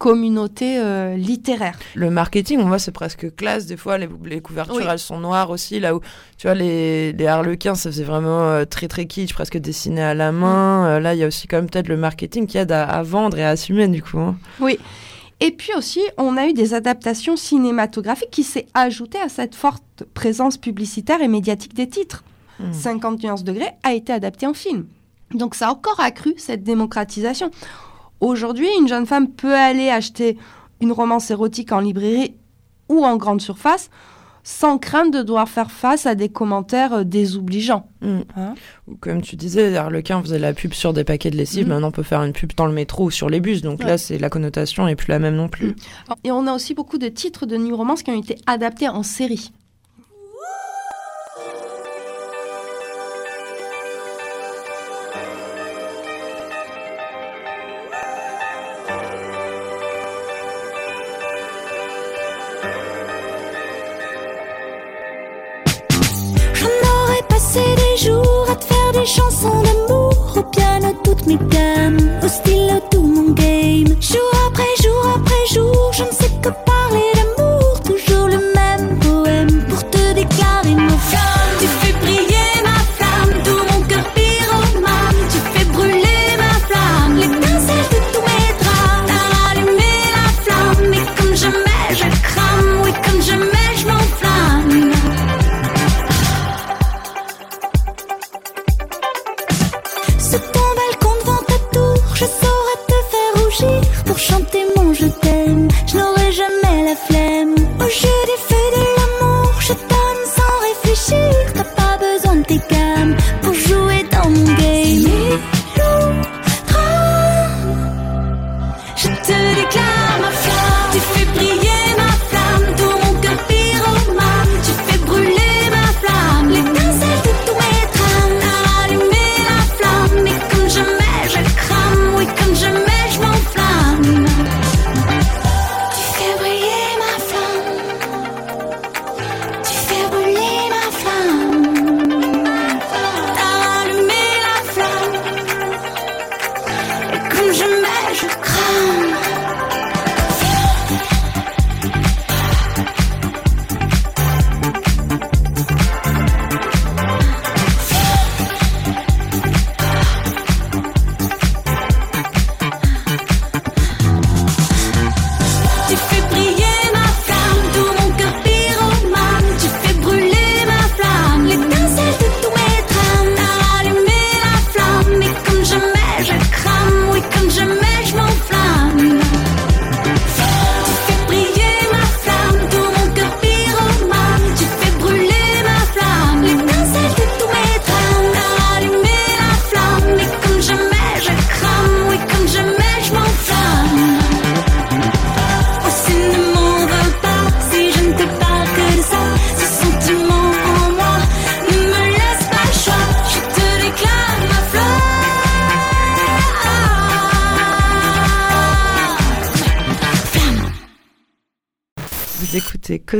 communauté euh, littéraire. Le marketing, on voit, c'est presque classe. Des fois, les, couvertures, elles sont noires aussi. Là où, tu vois, les, les harlequins, ça faisait vraiment euh, très, très kitsch, presque dessiné à la main. Mm. Euh, là, il y a aussi quand même peut-être le marketing qui aide à, vendre et à assumer, du coup. Hein. Oui. Et puis aussi, on a eu des adaptations cinématographiques qui s'est ajoutées à cette forte présence publicitaire et médiatique des titres. 51 mm. degrés a été adapté en film. Donc ça a encore accru cette démocratisation. Aujourd'hui, une jeune femme peut aller acheter une romance érotique en librairie ou en grande surface sans crainte de devoir faire face à des commentaires euh, désobligeants. Mm. Hein comme tu disais, Arlequin faisait la pub sur des paquets de lessive, mm. maintenant on peut faire une pub dans le métro ou sur les bus, donc là c'est la connotation n'est plus la même non plus. Mm. Et on a aussi beaucoup de titres de new romance qui ont été adaptés en série. Chansons d'amour au piano toutes mes gammes au stylo tout mon game. Jour après jour après jour je ne sais que parler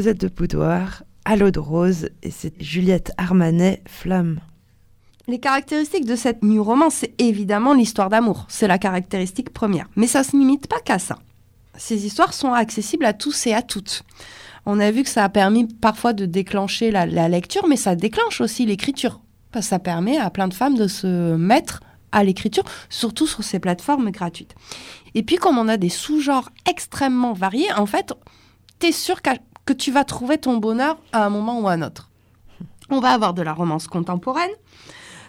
Cosette de Boudoir, à de rose, et c'est Juliette Armanet, Flamme. Les caractéristiques de cette new romance, c'est évidemment l'histoire d'amour. C'est la caractéristique première. Mais ça ne se limite pas qu'à ça. Ces histoires sont accessibles à tous et à toutes. On a vu que ça a permis parfois de déclencher la, lecture, mais ça déclenche aussi l'écriture. Parce que ça permet à plein de femmes de se mettre à l'écriture, surtout sur ces plateformes gratuites. Et puis, comme on a des sous-genres extrêmement variés, en fait, tu es sûr qu'à- que tu vas trouver ton bonheur à un moment ou à un autre. On va avoir de la romance contemporaine,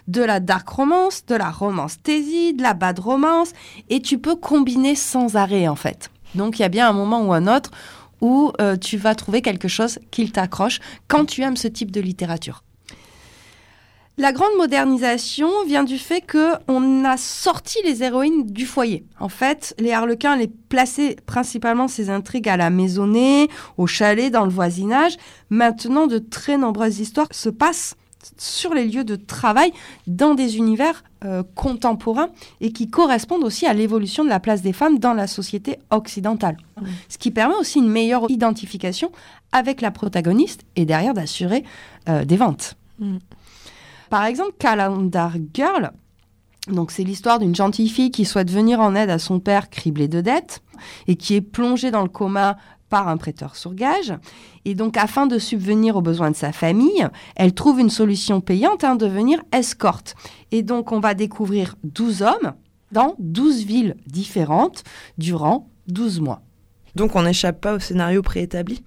de la dark romance, de la romance tasy, de la bad romance, et tu peux combiner sans arrêt en fait. Donc il y a bien un moment ou un autre où euh, tu vas trouver quelque chose qui t'accroche quand tu aimes ce type de littérature. La grande modernisation vient du fait que on a sorti les héroïnes du foyer. En fait, les harlequins les plaçaient principalement ces intrigues à la maisonnée, au chalet, dans le voisinage. Maintenant, de très nombreuses histoires se passent sur les lieux de travail dans des univers euh, contemporains et qui correspondent aussi à l'évolution de la place des femmes dans la société occidentale. Ce qui permet aussi une meilleure identification avec la protagoniste et derrière d'assurer euh, des ventes. Mmh. Par exemple, Calendar Girl, donc c'est l'histoire d'une gentille fille qui souhaite venir en aide à son père criblé de dettes et qui est plongée dans le coma par un prêteur sur gage. Et donc, afin de subvenir aux besoins de sa famille, elle trouve une solution payante, hein, devenir escorte. Et donc, on va découvrir 12 hommes dans 12 villes différentes durant 12 mois. Donc, on n'échappe pas au scénario préétabli?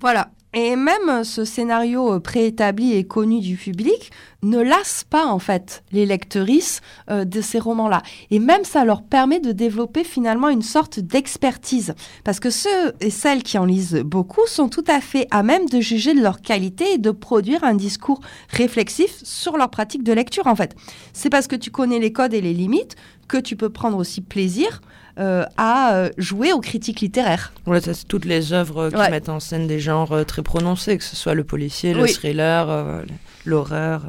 Voilà, et même ce scénario euh, préétabli et connu du public ne lasse pas en fait les lectrices euh, de ces romans-là. Et même ça leur permet de développer finalement une sorte d'expertise. Parce que ceux et celles qui en lisent beaucoup sont tout à fait à même de juger de leur qualité et de produire un discours réflexif sur leur pratique de lecture en fait. C'est parce que tu connais les codes et les limites que tu peux prendre aussi plaisir euh, à euh, jouer aux critiques littéraires. Ouais, ça, c'est toutes les œuvres qui mettent en scène des genres euh, très prononcés, que ce soit le policier, le thriller, l'horreur.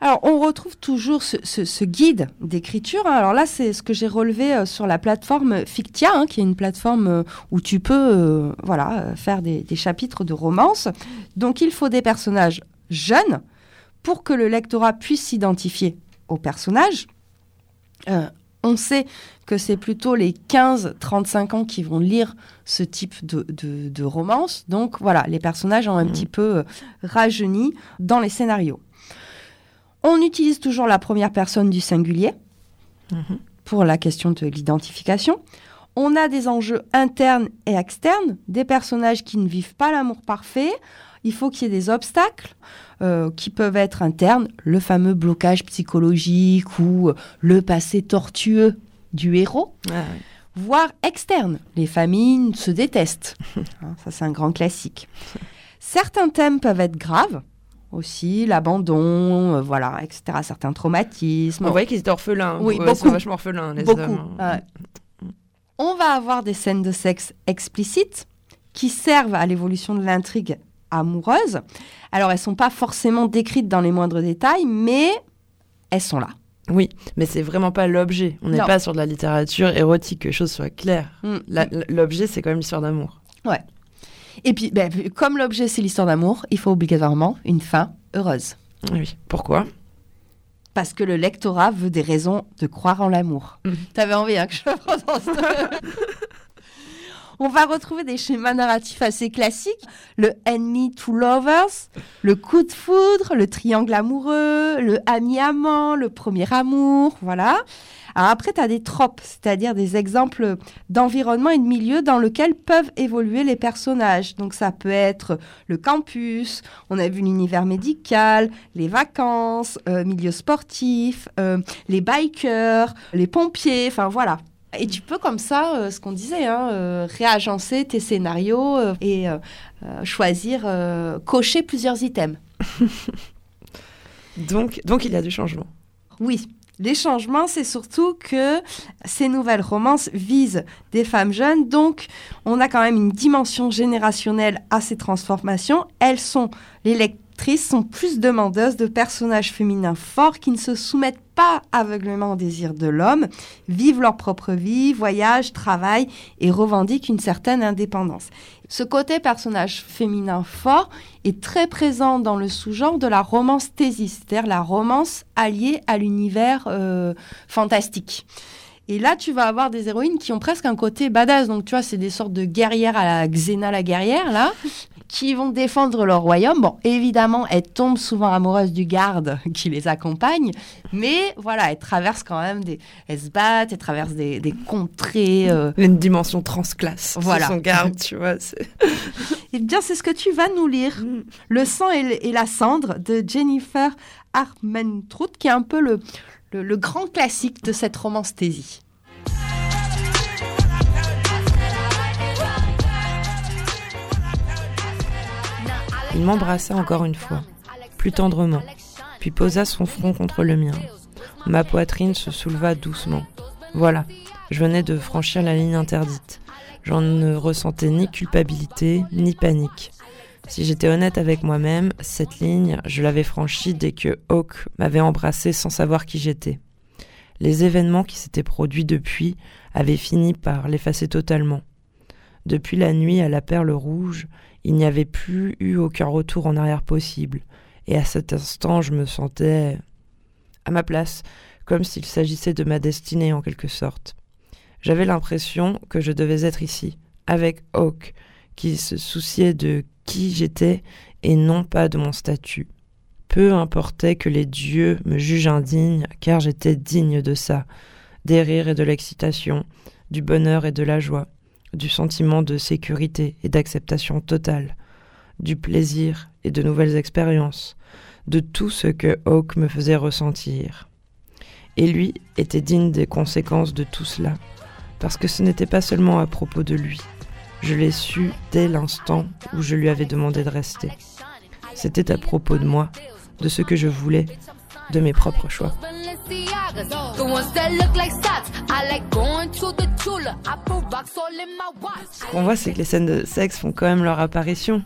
Alors, on retrouve toujours ce, guide d'écriture. Hein. Alors là, c'est ce que j'ai relevé sur la plateforme Fictia, hein, qui est une plateforme où tu peux voilà, faire des, des, chapitres de romance. Donc, il faut des personnages jeunes pour que le lectorat puisse s'identifier aux personnages. on sait que c'est plutôt les 15-35 ans qui vont lire ce type de, romance. Donc voilà, les personnages ont un mmh. petit peu euh, rajeuni dans les scénarios. On utilise toujours la première personne du singulier mmh. pour la question de l'identification. On a des enjeux internes et externes, des personnages qui ne vivent pas l'amour parfait. Il faut qu'il y ait des obstacles euh, qui peuvent être internes, le fameux blocage psychologique ou euh, le passé tortueux du héros, ah voire externe. Les familles se détestent. [laughs] Hein, ça, c'est un grand classique. Certains thèmes peuvent être graves aussi, l'abandon, euh, voilà, etc. Certains traumatismes. On voyait qu'ils étaient orphelins. Oui, beaucoup. Ils sont vachement orphelins, les beaucoup. On va avoir des scènes de sexe explicites qui servent à l'évolution de l'intrigue amoureuse. Alors, elles sont pas forcément décrites dans les moindres détails, mais elles sont là. Oui, mais c'est vraiment pas l'objet. On n'est pas sur de la littérature érotique, que les choses soient claires. Mm. L'objet, c'est quand même l'histoire d'amour. Ouais. Et puis, ben, comme l'objet, c'est l'histoire d'amour, il faut obligatoirement une fin heureuse. Oui. Pourquoi? Parce que le lectorat veut des raisons de croire en l'amour. Mm. T'avais envie hein, que je [laughs] prononce [laughs] on va retrouver des schémas narratifs assez classiques. Le enemy to lovers, le coup de foudre, le triangle amoureux, le ami-amant, le premier amour, voilà. Après, tu as des tropes, c'est-à-dire des exemples d'environnement et de milieu dans lequel peuvent évoluer les personnages. Donc ça peut être le campus, on a vu l'univers médical, les vacances, euh, milieu sportif, euh, les bikers, les pompiers, enfin voilà. Et tu peux comme ça, euh, ce qu'on disait, hein, euh, réagencer tes scénarios euh, et choisir, cocher plusieurs items. [laughs] donc, donc il y a du changement. Oui, les changements, c'est surtout que ces nouvelles romances visent des femmes jeunes, donc on a quand même une dimension générationnelle à ces transformations. Elles sont, les sont plus demandeuses de personnages féminins forts qui ne se soumettent pas aveuglément au désir de l'homme, vivent leur propre vie, voyagent, travaillent et revendiquent une certaine indépendance. Ce côté personnage féminin fort est très présent dans le sous-genre de la romance thésiste, c'est-à-dire la romance alliée à l'univers euh, fantastique. Et là, tu vas avoir des héroïnes qui ont presque un côté badass. Donc, tu vois, c'est des sortes de guerrières à la Xena la guerrière, là, qui vont défendre leur royaume. Bon, évidemment, elles tombent souvent amoureuses du garde [laughs] qui les accompagne, mais voilà, elles traversent quand même des. Elles se battent, elles traversent des, des contrées. Euh... Une dimension transclasse. Voilà. Son garde, tu vois. [laughs] Eh bien, c'est ce que tu vas nous lire. Mm. Le sang et, la cendre de Jennifer Armentrout, qui est un peu le, le, grand classique de cette romance-thésy. Il m'embrassa encore une fois, plus tendrement, puis posa son front contre le mien. Ma poitrine se souleva doucement. Voilà, je venais de franchir la ligne interdite. J'en ne ressentais ni culpabilité, ni panique. Si j'étais honnête avec moi-même, cette ligne, je l'avais franchie dès que Hawk m'avait embrassé sans savoir qui j'étais. Les événements qui s'étaient produits depuis avaient fini par l'effacer totalement. Depuis la nuit à la perle rouge, il n'y avait plus eu aucun retour en arrière possible, et à cet instant je me sentais à ma place, comme s'il s'agissait de ma destinée en quelque sorte. J'avais l'impression que je devais être ici, avec Hawk, qui se souciait de qui j'étais et non pas de mon statut. Peu importait que les dieux me jugent indigne, car j'étais digne de ça, des rires et de l'excitation, du bonheur et de la joie, du sentiment de sécurité et d'acceptation totale, du plaisir et de nouvelles expériences, de tout ce que Hawk me faisait ressentir. Et lui était digne des conséquences de tout cela, parce que ce n'était pas seulement à propos de lui, je l'ai su dès l'instant où je lui avais demandé de rester. C'était à propos de moi, de ce que je voulais, de mes propres choix. Ce qu'on voit, c'est que les scènes de sexe font quand même leur apparition.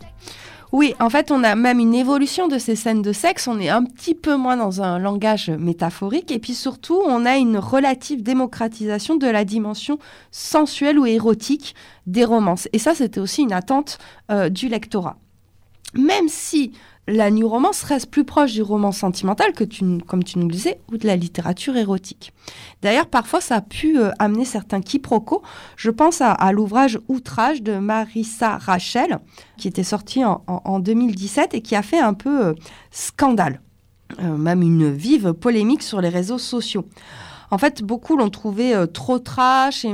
Oui, en fait, on a même une évolution de ces scènes de sexe. On est un petit peu moins dans un langage métaphorique. Et puis surtout, on a une relative démocratisation de la dimension sensuelle ou érotique des romances. Et ça, c'était aussi une attente euh, du lectorat. Même si la new romance reste plus proche du roman sentimental que tu, comme tu nous disais, ou de la littérature érotique. D'ailleurs, parfois, ça a pu euh, amener certains quiproquos. Je pense à, l'ouvrage Outrage de Marissa Rachel, qui était sorti en, 2017 et qui a fait un peu euh, scandale, euh, même une vive polémique sur les réseaux sociaux. En fait, beaucoup l'ont trouvé trop trash et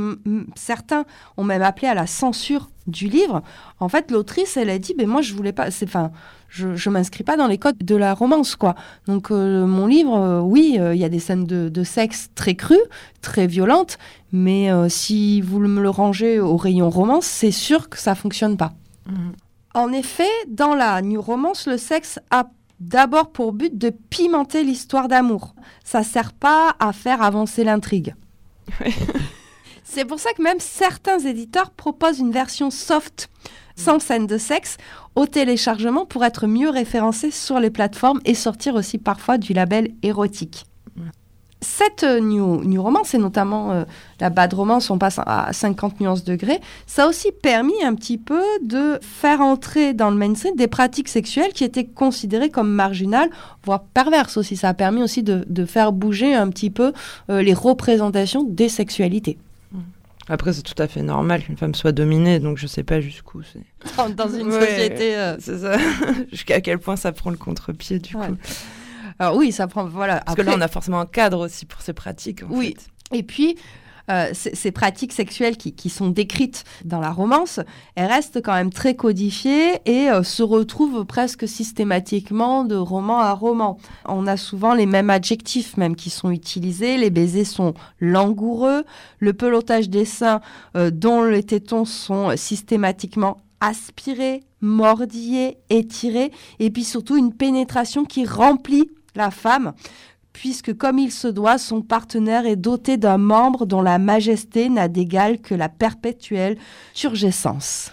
certains ont même appelé à la censure du livre. En fait, l'autrice, elle a dit, ben moi, je voulais pas. Enfin, je, ne m'inscris pas dans les codes de la romance, quoi. Donc euh, mon livre, euh, oui, euh, il y a des scènes de, sexe très crues, très violentes, mais si vous me le rangez au rayon romance, c'est sûr que ça fonctionne pas. Mhm. En effet, dans la new romance, le sexe a d'abord pour but de pimenter l'histoire d'amour. Ça sert pas à faire avancer l'intrigue. C'est pour ça que même certains éditeurs proposent une version soft sans scène de sexe au téléchargement pour être mieux référencé sur les plateformes et sortir aussi parfois du label érotique. Cette euh, new, new romance, et notamment euh, la bad romance, on passe à 50 nuances degrés, ça a aussi permis un petit peu de faire entrer dans le mainstream des pratiques sexuelles qui étaient considérées comme marginales, voire perverses aussi. Ça a permis aussi de, faire bouger un petit peu euh, les représentations des sexualités. Après, c'est tout à fait normal qu'une femme soit dominée, donc je sais pas jusqu'où c'est. [laughs] Dans une société. Euh, c'est ça. [laughs] Jusqu'à quel point ça prend le contre-pied, du coup. Alors oui, ça prend. Voilà. Parce que là, on a forcément un cadre aussi pour ces pratiques. En oui. Et puis, euh, ces pratiques sexuelles qui, sont décrites dans la romance, elles restent quand même très codifiées et euh, se retrouvent presque systématiquement de roman à roman. On a souvent les mêmes adjectifs même qui sont utilisés. Les baisers sont langoureux, le pelotage des seins euh, dont les tétons sont systématiquement aspirés, mordillés, étirés, et puis surtout une pénétration qui remplit la femme puisque comme il se doit, son partenaire est doté d'un membre dont la majesté n'a d'égal que la perpétuelle surgescence.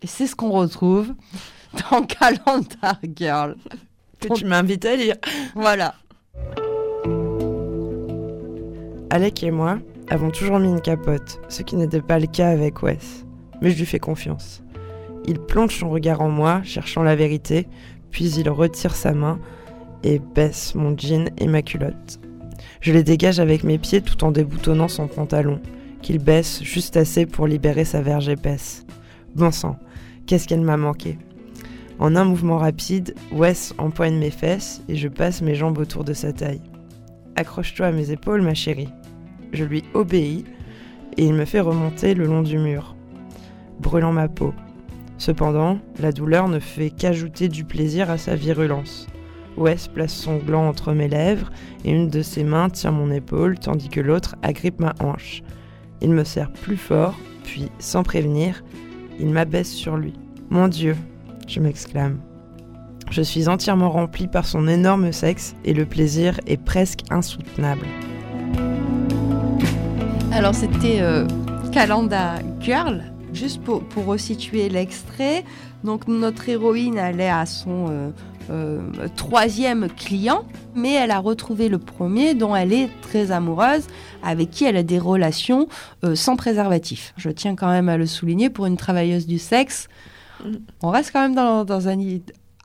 Et c'est ce qu'on retrouve dans Calendar Girl. Que tu m'invites à lire. Voilà. Alec et moi avons toujours mis une capote, ce qui n'était pas le cas avec Wes. Mais je lui fais confiance. Il plonge son regard en moi, cherchant la vérité, puis il retire sa main et baisse mon jean et ma culotte. Je les dégage avec mes pieds tout en déboutonnant son pantalon, qu'il baisse juste assez pour libérer sa verge épaisse. Bon sang, qu'est-ce qu'elle m'a manqué. En un mouvement rapide, Wes empoigne mes fesses et je passe mes jambes autour de sa taille. Accroche-toi à mes épaules, ma chérie. Je lui obéis et il me fait remonter le long du mur, brûlant ma peau. Cependant, la douleur ne fait qu'ajouter du plaisir à sa virulence. Wes place son gland entre mes lèvres et une de ses mains tient mon épaule tandis que l'autre agrippe ma hanche. Il me serre plus fort, puis, sans prévenir, il m'abaisse sur lui. Mon Dieu, je m'exclame. Je suis entièrement rempli par son énorme sexe et le plaisir est presque insoutenable. Alors c'était euh, Calanda Girl Juste pour, pour resituer l'extrait, donc notre héroïne, est à son euh, euh, troisième client, mais elle a retrouvé le premier dont elle est très amoureuse, avec qui elle a des relations euh, sans préservatif. Je tiens quand même à le souligner pour une travailleuse du sexe. Mm. On reste quand même dans, dans un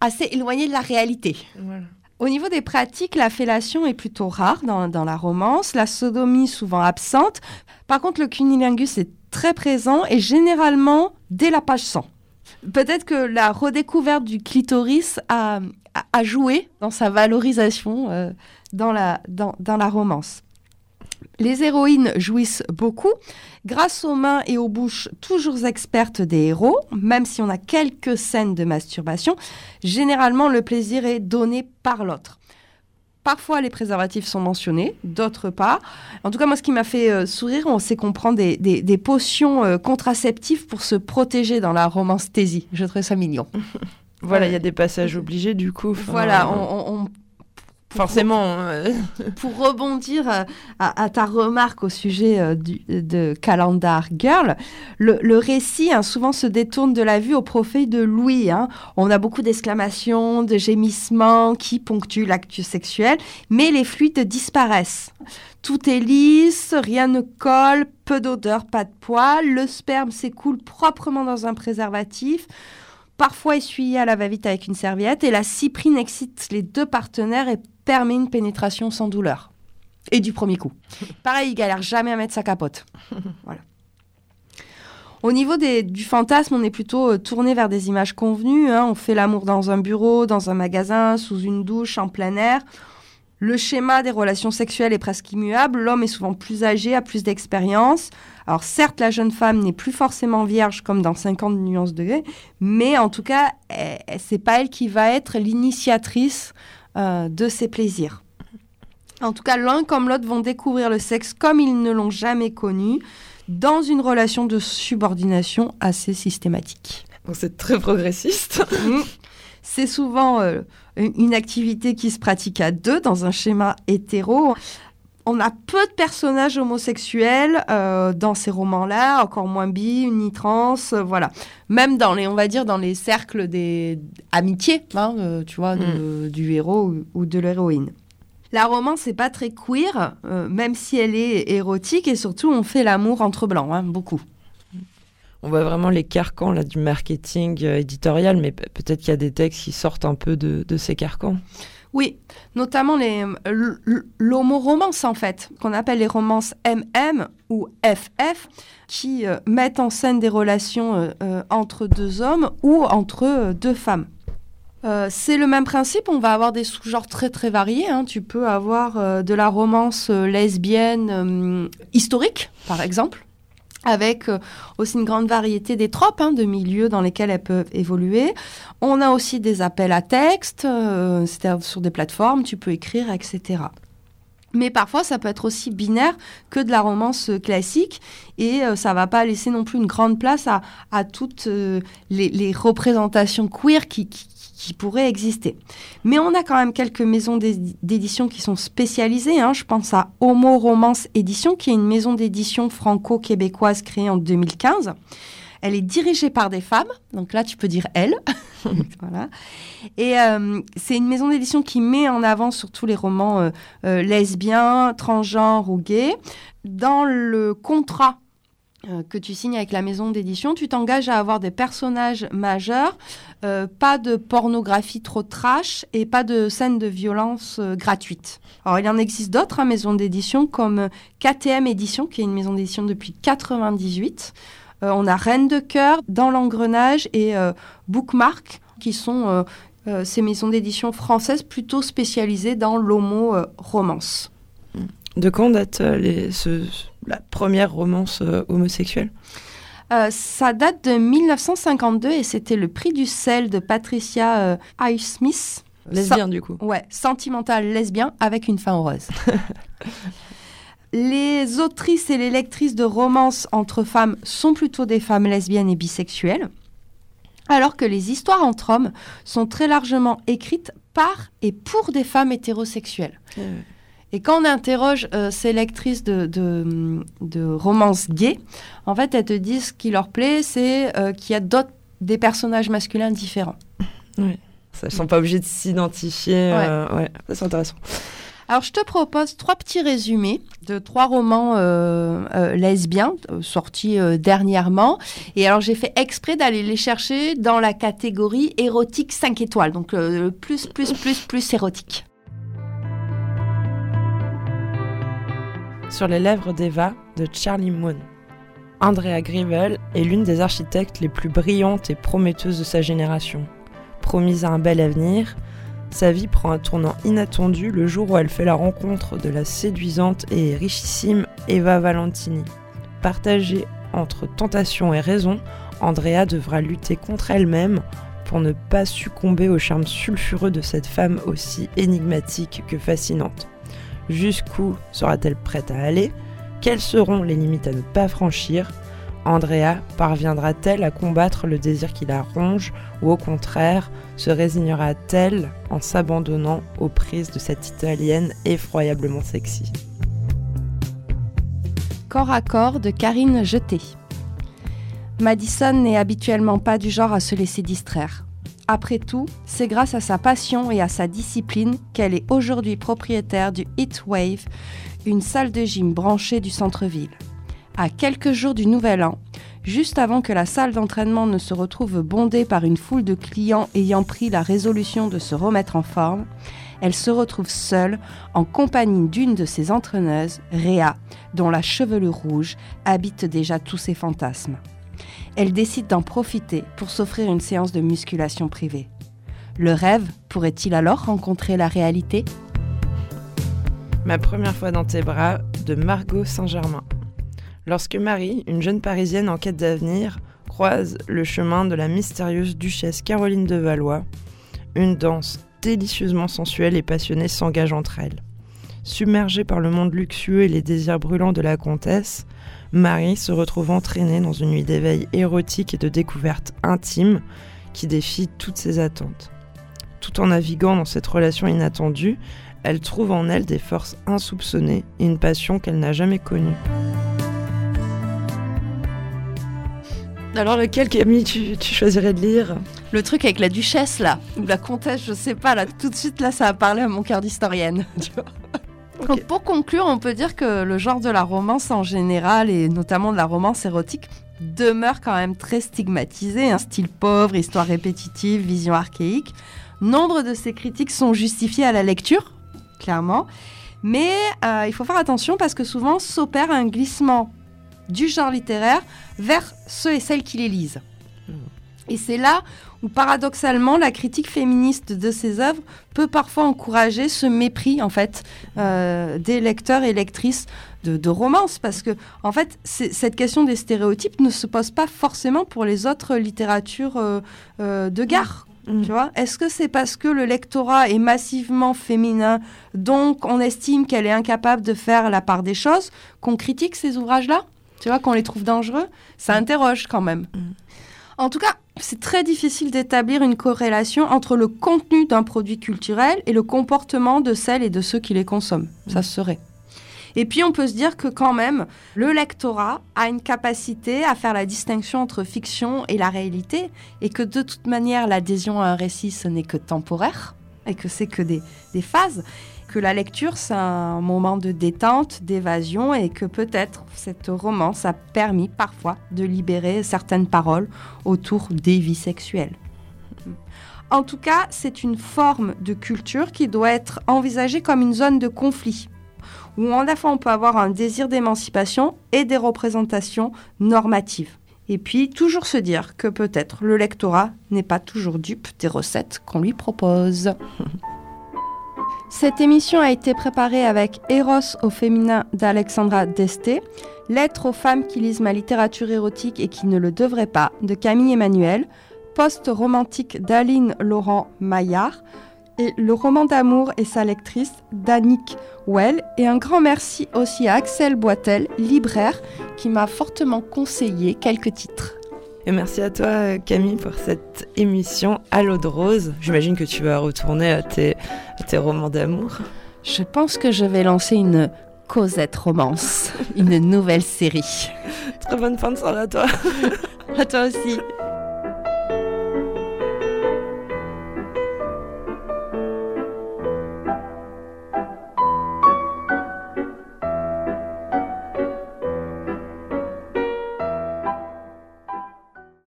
assez éloigné de la réalité. Au niveau des pratiques, la fellation est plutôt rare dans, dans, la romance, la sodomie souvent absente. Par contre, le cunilingus est très présent et généralement dès la page 100. Peut-être que la redécouverte du clitoris a, joué dans sa valorisation euh, dans la romance. Les héroïnes jouissent beaucoup grâce aux mains et aux bouches toujours expertes des héros, même si on a quelques scènes de masturbation, généralement le plaisir est donné par l'autre. Parfois, les préservatifs sont mentionnés, d'autres pas. En tout cas, moi, ce qui m'a fait euh, sourire, c'est qu'on prend des, des, potions euh, contraceptives pour se protéger dans la romance. Je trouve ça mignon. [laughs] voilà, il y a des passages obligés, du coup. Voilà, on, Forcément. Hein. [laughs] Pour rebondir euh, à, ta remarque au sujet euh, de Calendar Girl, le, récit hein, souvent se détourne de la vue au profit de Louis. Hein. On a beaucoup d'exclamations, de gémissements qui ponctuent l'actu sexuel, mais les fluides disparaissent. Tout est lisse, rien ne colle, peu d'odeur, pas de poils, le sperme s'écoule proprement dans un préservatif parfois essuyé à la va-vite avec une serviette, et la cyprine excite les deux partenaires et permet une pénétration sans douleur. Et du premier coup. [laughs] Pareil, il galère jamais à mettre sa capote. voilà. Au niveau des, du fantasme, on est plutôt euh, tourné vers des images convenues. Hein. On fait l'amour dans un bureau, dans un magasin, sous une douche, en plein air. Le schéma des relations sexuelles est presque immuable. L'homme est souvent plus âgé, a plus d'expérience. Alors certes, la jeune femme n'est plus forcément vierge comme dans 50 nuances degrés, mais en tout cas, c'est pas elle qui va être l'initiatrice euh, de ses plaisirs. En tout cas, l'un comme l'autre vont découvrir le sexe comme ils ne l'ont jamais connu, dans une relation de subordination assez systématique. c'est très progressiste. [laughs] Mmh. C'est souvent euh, une activité qui se pratique à deux dans un schéma hétéro. On a peu de personnages homosexuels euh, dans ces romans-là, encore moins bi, ni trans, euh, voilà. Même dans les, on va dire, dans les cercles des amitiés, hein, euh, tu vois, mm. du héros ou, de l'héroïne. La romance n'est pas très queer, même si elle est érotique, et surtout on fait l'amour entre blancs, hein, beaucoup. On voit vraiment les carcans là, du marketing éditorial, mais peut-être qu'il y a des textes qui sortent un peu de, de ces carcans. Oui, notamment les l'homo-romance en fait, qu'on appelle les romances MM ou FF, qui euh, mettent en scène des relations euh, euh, entre deux hommes ou entre deux femmes. c'est le même principe, on va avoir des sous-genres très très variés. Hein. Tu peux avoir de la romance lesbienne historique, par exemple, avec euh, aussi une grande variété des tropes hein, de milieux dans lesquels elles peuvent évoluer. On a aussi des appels à texte, euh, c'est-à-dire sur des plateformes, tu peux écrire, etc. Mais parfois, ça peut être aussi binaire que de la romance classique et ça euh, ça va pas laisser non plus une grande place à, toutes les, représentations queer qui pourraient exister. Mais on a quand même quelques maisons d'édition qui sont spécialisées. Hein. Je pense à Homo Romance Édition, qui est une maison d'édition franco-québécoise créée en 2015. Elle est dirigée par des femmes, donc là tu peux dire elle. [laughs] voilà. Et euh, c'est une maison d'édition qui met en avant surtout les romans euh, euh, lesbiens, transgenres ou gays. Dans le contrat que tu signes avec la maison d'édition, tu t'engages à avoir des personnages majeurs, euh, pas de pornographie trop trash et pas de scènes de violence euh, gratuites. Alors il en existe d'autres, hein, maisons d'édition comme KTM Édition, qui est une maison d'édition depuis 98. on a Reine de cœur, Dans l'engrenage et Bookmark, qui sont ces maisons d'édition françaises plutôt spécialisées dans l'homo-romance. De quand date les, ce, la première romance euh, homosexuelle euh, ça date de 1952 et c'était le prix du sel de Patricia euh, Highsmith. Lesbien, du coup. Ouais, sentimental lesbien avec une fin heureuse. [laughs] les autrices et les lectrices de romances entre femmes sont plutôt des femmes lesbiennes et bisexuelles, alors que les histoires entre hommes sont très largement écrites par et pour des femmes hétérosexuelles. Et quand on interroge euh, ces lectrices de, de, romances gays, en fait, elles te disent ce qui leur plaît, c'est euh, qu'il y a d'autres, des personnages masculins différents. Oui, elles ne sont pas obligées de s'identifier. Ouais. ouais. c'est intéressant. Alors, je te propose trois petits résumés de trois romans euh, euh, lesbiens euh, sortis dernièrement. Et alors, j'ai fait exprès d'aller les chercher dans la catégorie érotique 5 étoiles, donc plus, plus, plus, plus érotique. Sur les lèvres d'Eva de Charlie Moon. Andrea Grivel est l'une des architectes les plus brillantes et prometteuses de sa génération. Promise à un bel avenir, sa vie prend un tournant inattendu le jour où elle fait la rencontre de la séduisante et richissime Eva Valentini. Partagée entre tentation et raison, Andrea devra lutter contre elle-même pour ne pas succomber au charme sulfureux de cette femme aussi énigmatique que fascinante. Jusqu'où sera-t-elle prête à aller? Quelles seront les limites à ne pas franchir? Andrea parviendra-t-elle à combattre le désir qui la ronge ou au contraire se résignera-t-elle en s'abandonnant aux prises de cette italienne effroyablement sexy? Corps à corps de Karine Jeté. Madison n'est habituellement pas du genre à se laisser distraire. Après tout, c'est grâce à sa passion et à sa discipline qu'elle est aujourd'hui propriétaire du Heat Wave, une salle de gym branchée du centre-ville à quelques jours du Nouvel An, juste avant que la salle d'entraînement ne se retrouve bondée par une foule de clients ayant pris la résolution de se remettre en forme, elle se retrouve seule en compagnie d'une de ses entraîneuses, Réa, dont la chevelure rouge habite déjà tous ses fantasmes. Elle décide d'en profiter pour s'offrir une séance de musculation privée. Le rêve pourrait-il alors rencontrer la réalité? Ma première fois dans tes bras de Margot Saint-Germain. Lorsque Marie, une jeune Parisienne en quête d'avenir, croise le chemin de la mystérieuse duchesse Caroline de Valois, une danse délicieusement sensuelle et passionnée s'engage entre elles. Submergée par le monde luxueux et les désirs brûlants de la comtesse, Marie se retrouve entraînée dans une nuit d'éveil érotique et de découverte intime qui défie toutes ses attentes. Tout en naviguant dans cette relation inattendue, elle trouve en elle des forces insoupçonnées et une passion qu'elle n'a jamais connue. Alors lequel Camille tu, choisirais de lire? Le truc avec la duchesse là, ou la comtesse, je sais pas, là tout de suite là ça a parlé à mon cœur d'historienne. [laughs] Donc pour conclure, on peut dire que le genre de la romance en général, et notamment de la romance érotique, demeure quand même très stigmatisé, un style pauvre, histoire répétitive, vision archaïque. Nombre de ces critiques sont justifiées à la lecture, clairement, mais euh, il faut faire attention parce que souvent s'opère un glissement du genre littéraire vers ceux et celles qui les lisent. Hmm. Et c'est là où paradoxalement la critique féministe de ces œuvres peut parfois encourager ce mépris en fait euh, des lecteurs et lectrices de, romances parce que en fait cette question des stéréotypes ne se pose pas forcément pour les autres littératures euh, euh, de gare. Hmm. Tu vois Est-ce que c'est parce que le lectorat est massivement féminin, donc on estime qu'elle est incapable de faire la part des choses, qu'on critique ces ouvrages-là tu vois, qu'on les trouve dangereux, ça mm. interroge quand même. Mm. En tout cas, c'est très difficile d'établir une corrélation entre le contenu d'un produit culturel et le comportement de celles et de ceux qui les consomment. Ça se serait. Et puis on peut se dire que quand même, le lectorat a une capacité à faire la distinction entre fiction et la réalité, et que de toute manière, l'adhésion à un récit, ce n'est que temporaire, et que c'est que des, des phases que la lecture, c'est un moment de détente, d'évasion, et que peut-être cette romance a permis parfois de libérer certaines paroles autour des vies sexuelles. En tout cas, c'est une forme de culture qui doit être envisagée comme une zone de conflit, où en la fois on peut avoir un désir d'émancipation et des représentations normatives. Et puis toujours se dire que peut-être le lectorat n'est pas toujours dupe des recettes qu'on lui propose. [laughs] Cette émission a été préparée avec Eros au féminin d'Alexandra Deste, Lettres aux femmes qui lisent ma littérature érotique et qui ne le devraient pas de Camille Emmanuel, Post-romantique d'Aline Laurent Maillard et Le roman d'amour et sa lectrice d'Annick Well. Et un grand merci aussi à Axel Boitel, libraire, qui m'a fortement conseillé quelques titres. Et merci à toi Camille pour cette émission à l'eau de rose. J'imagine que tu vas retourner à tes, tes romans d'amour. Je pense que je vais lancer une Cosette Romance, une [laughs] nouvelle série. Très bonne fin de soirée à toi. à toi aussi. [laughs]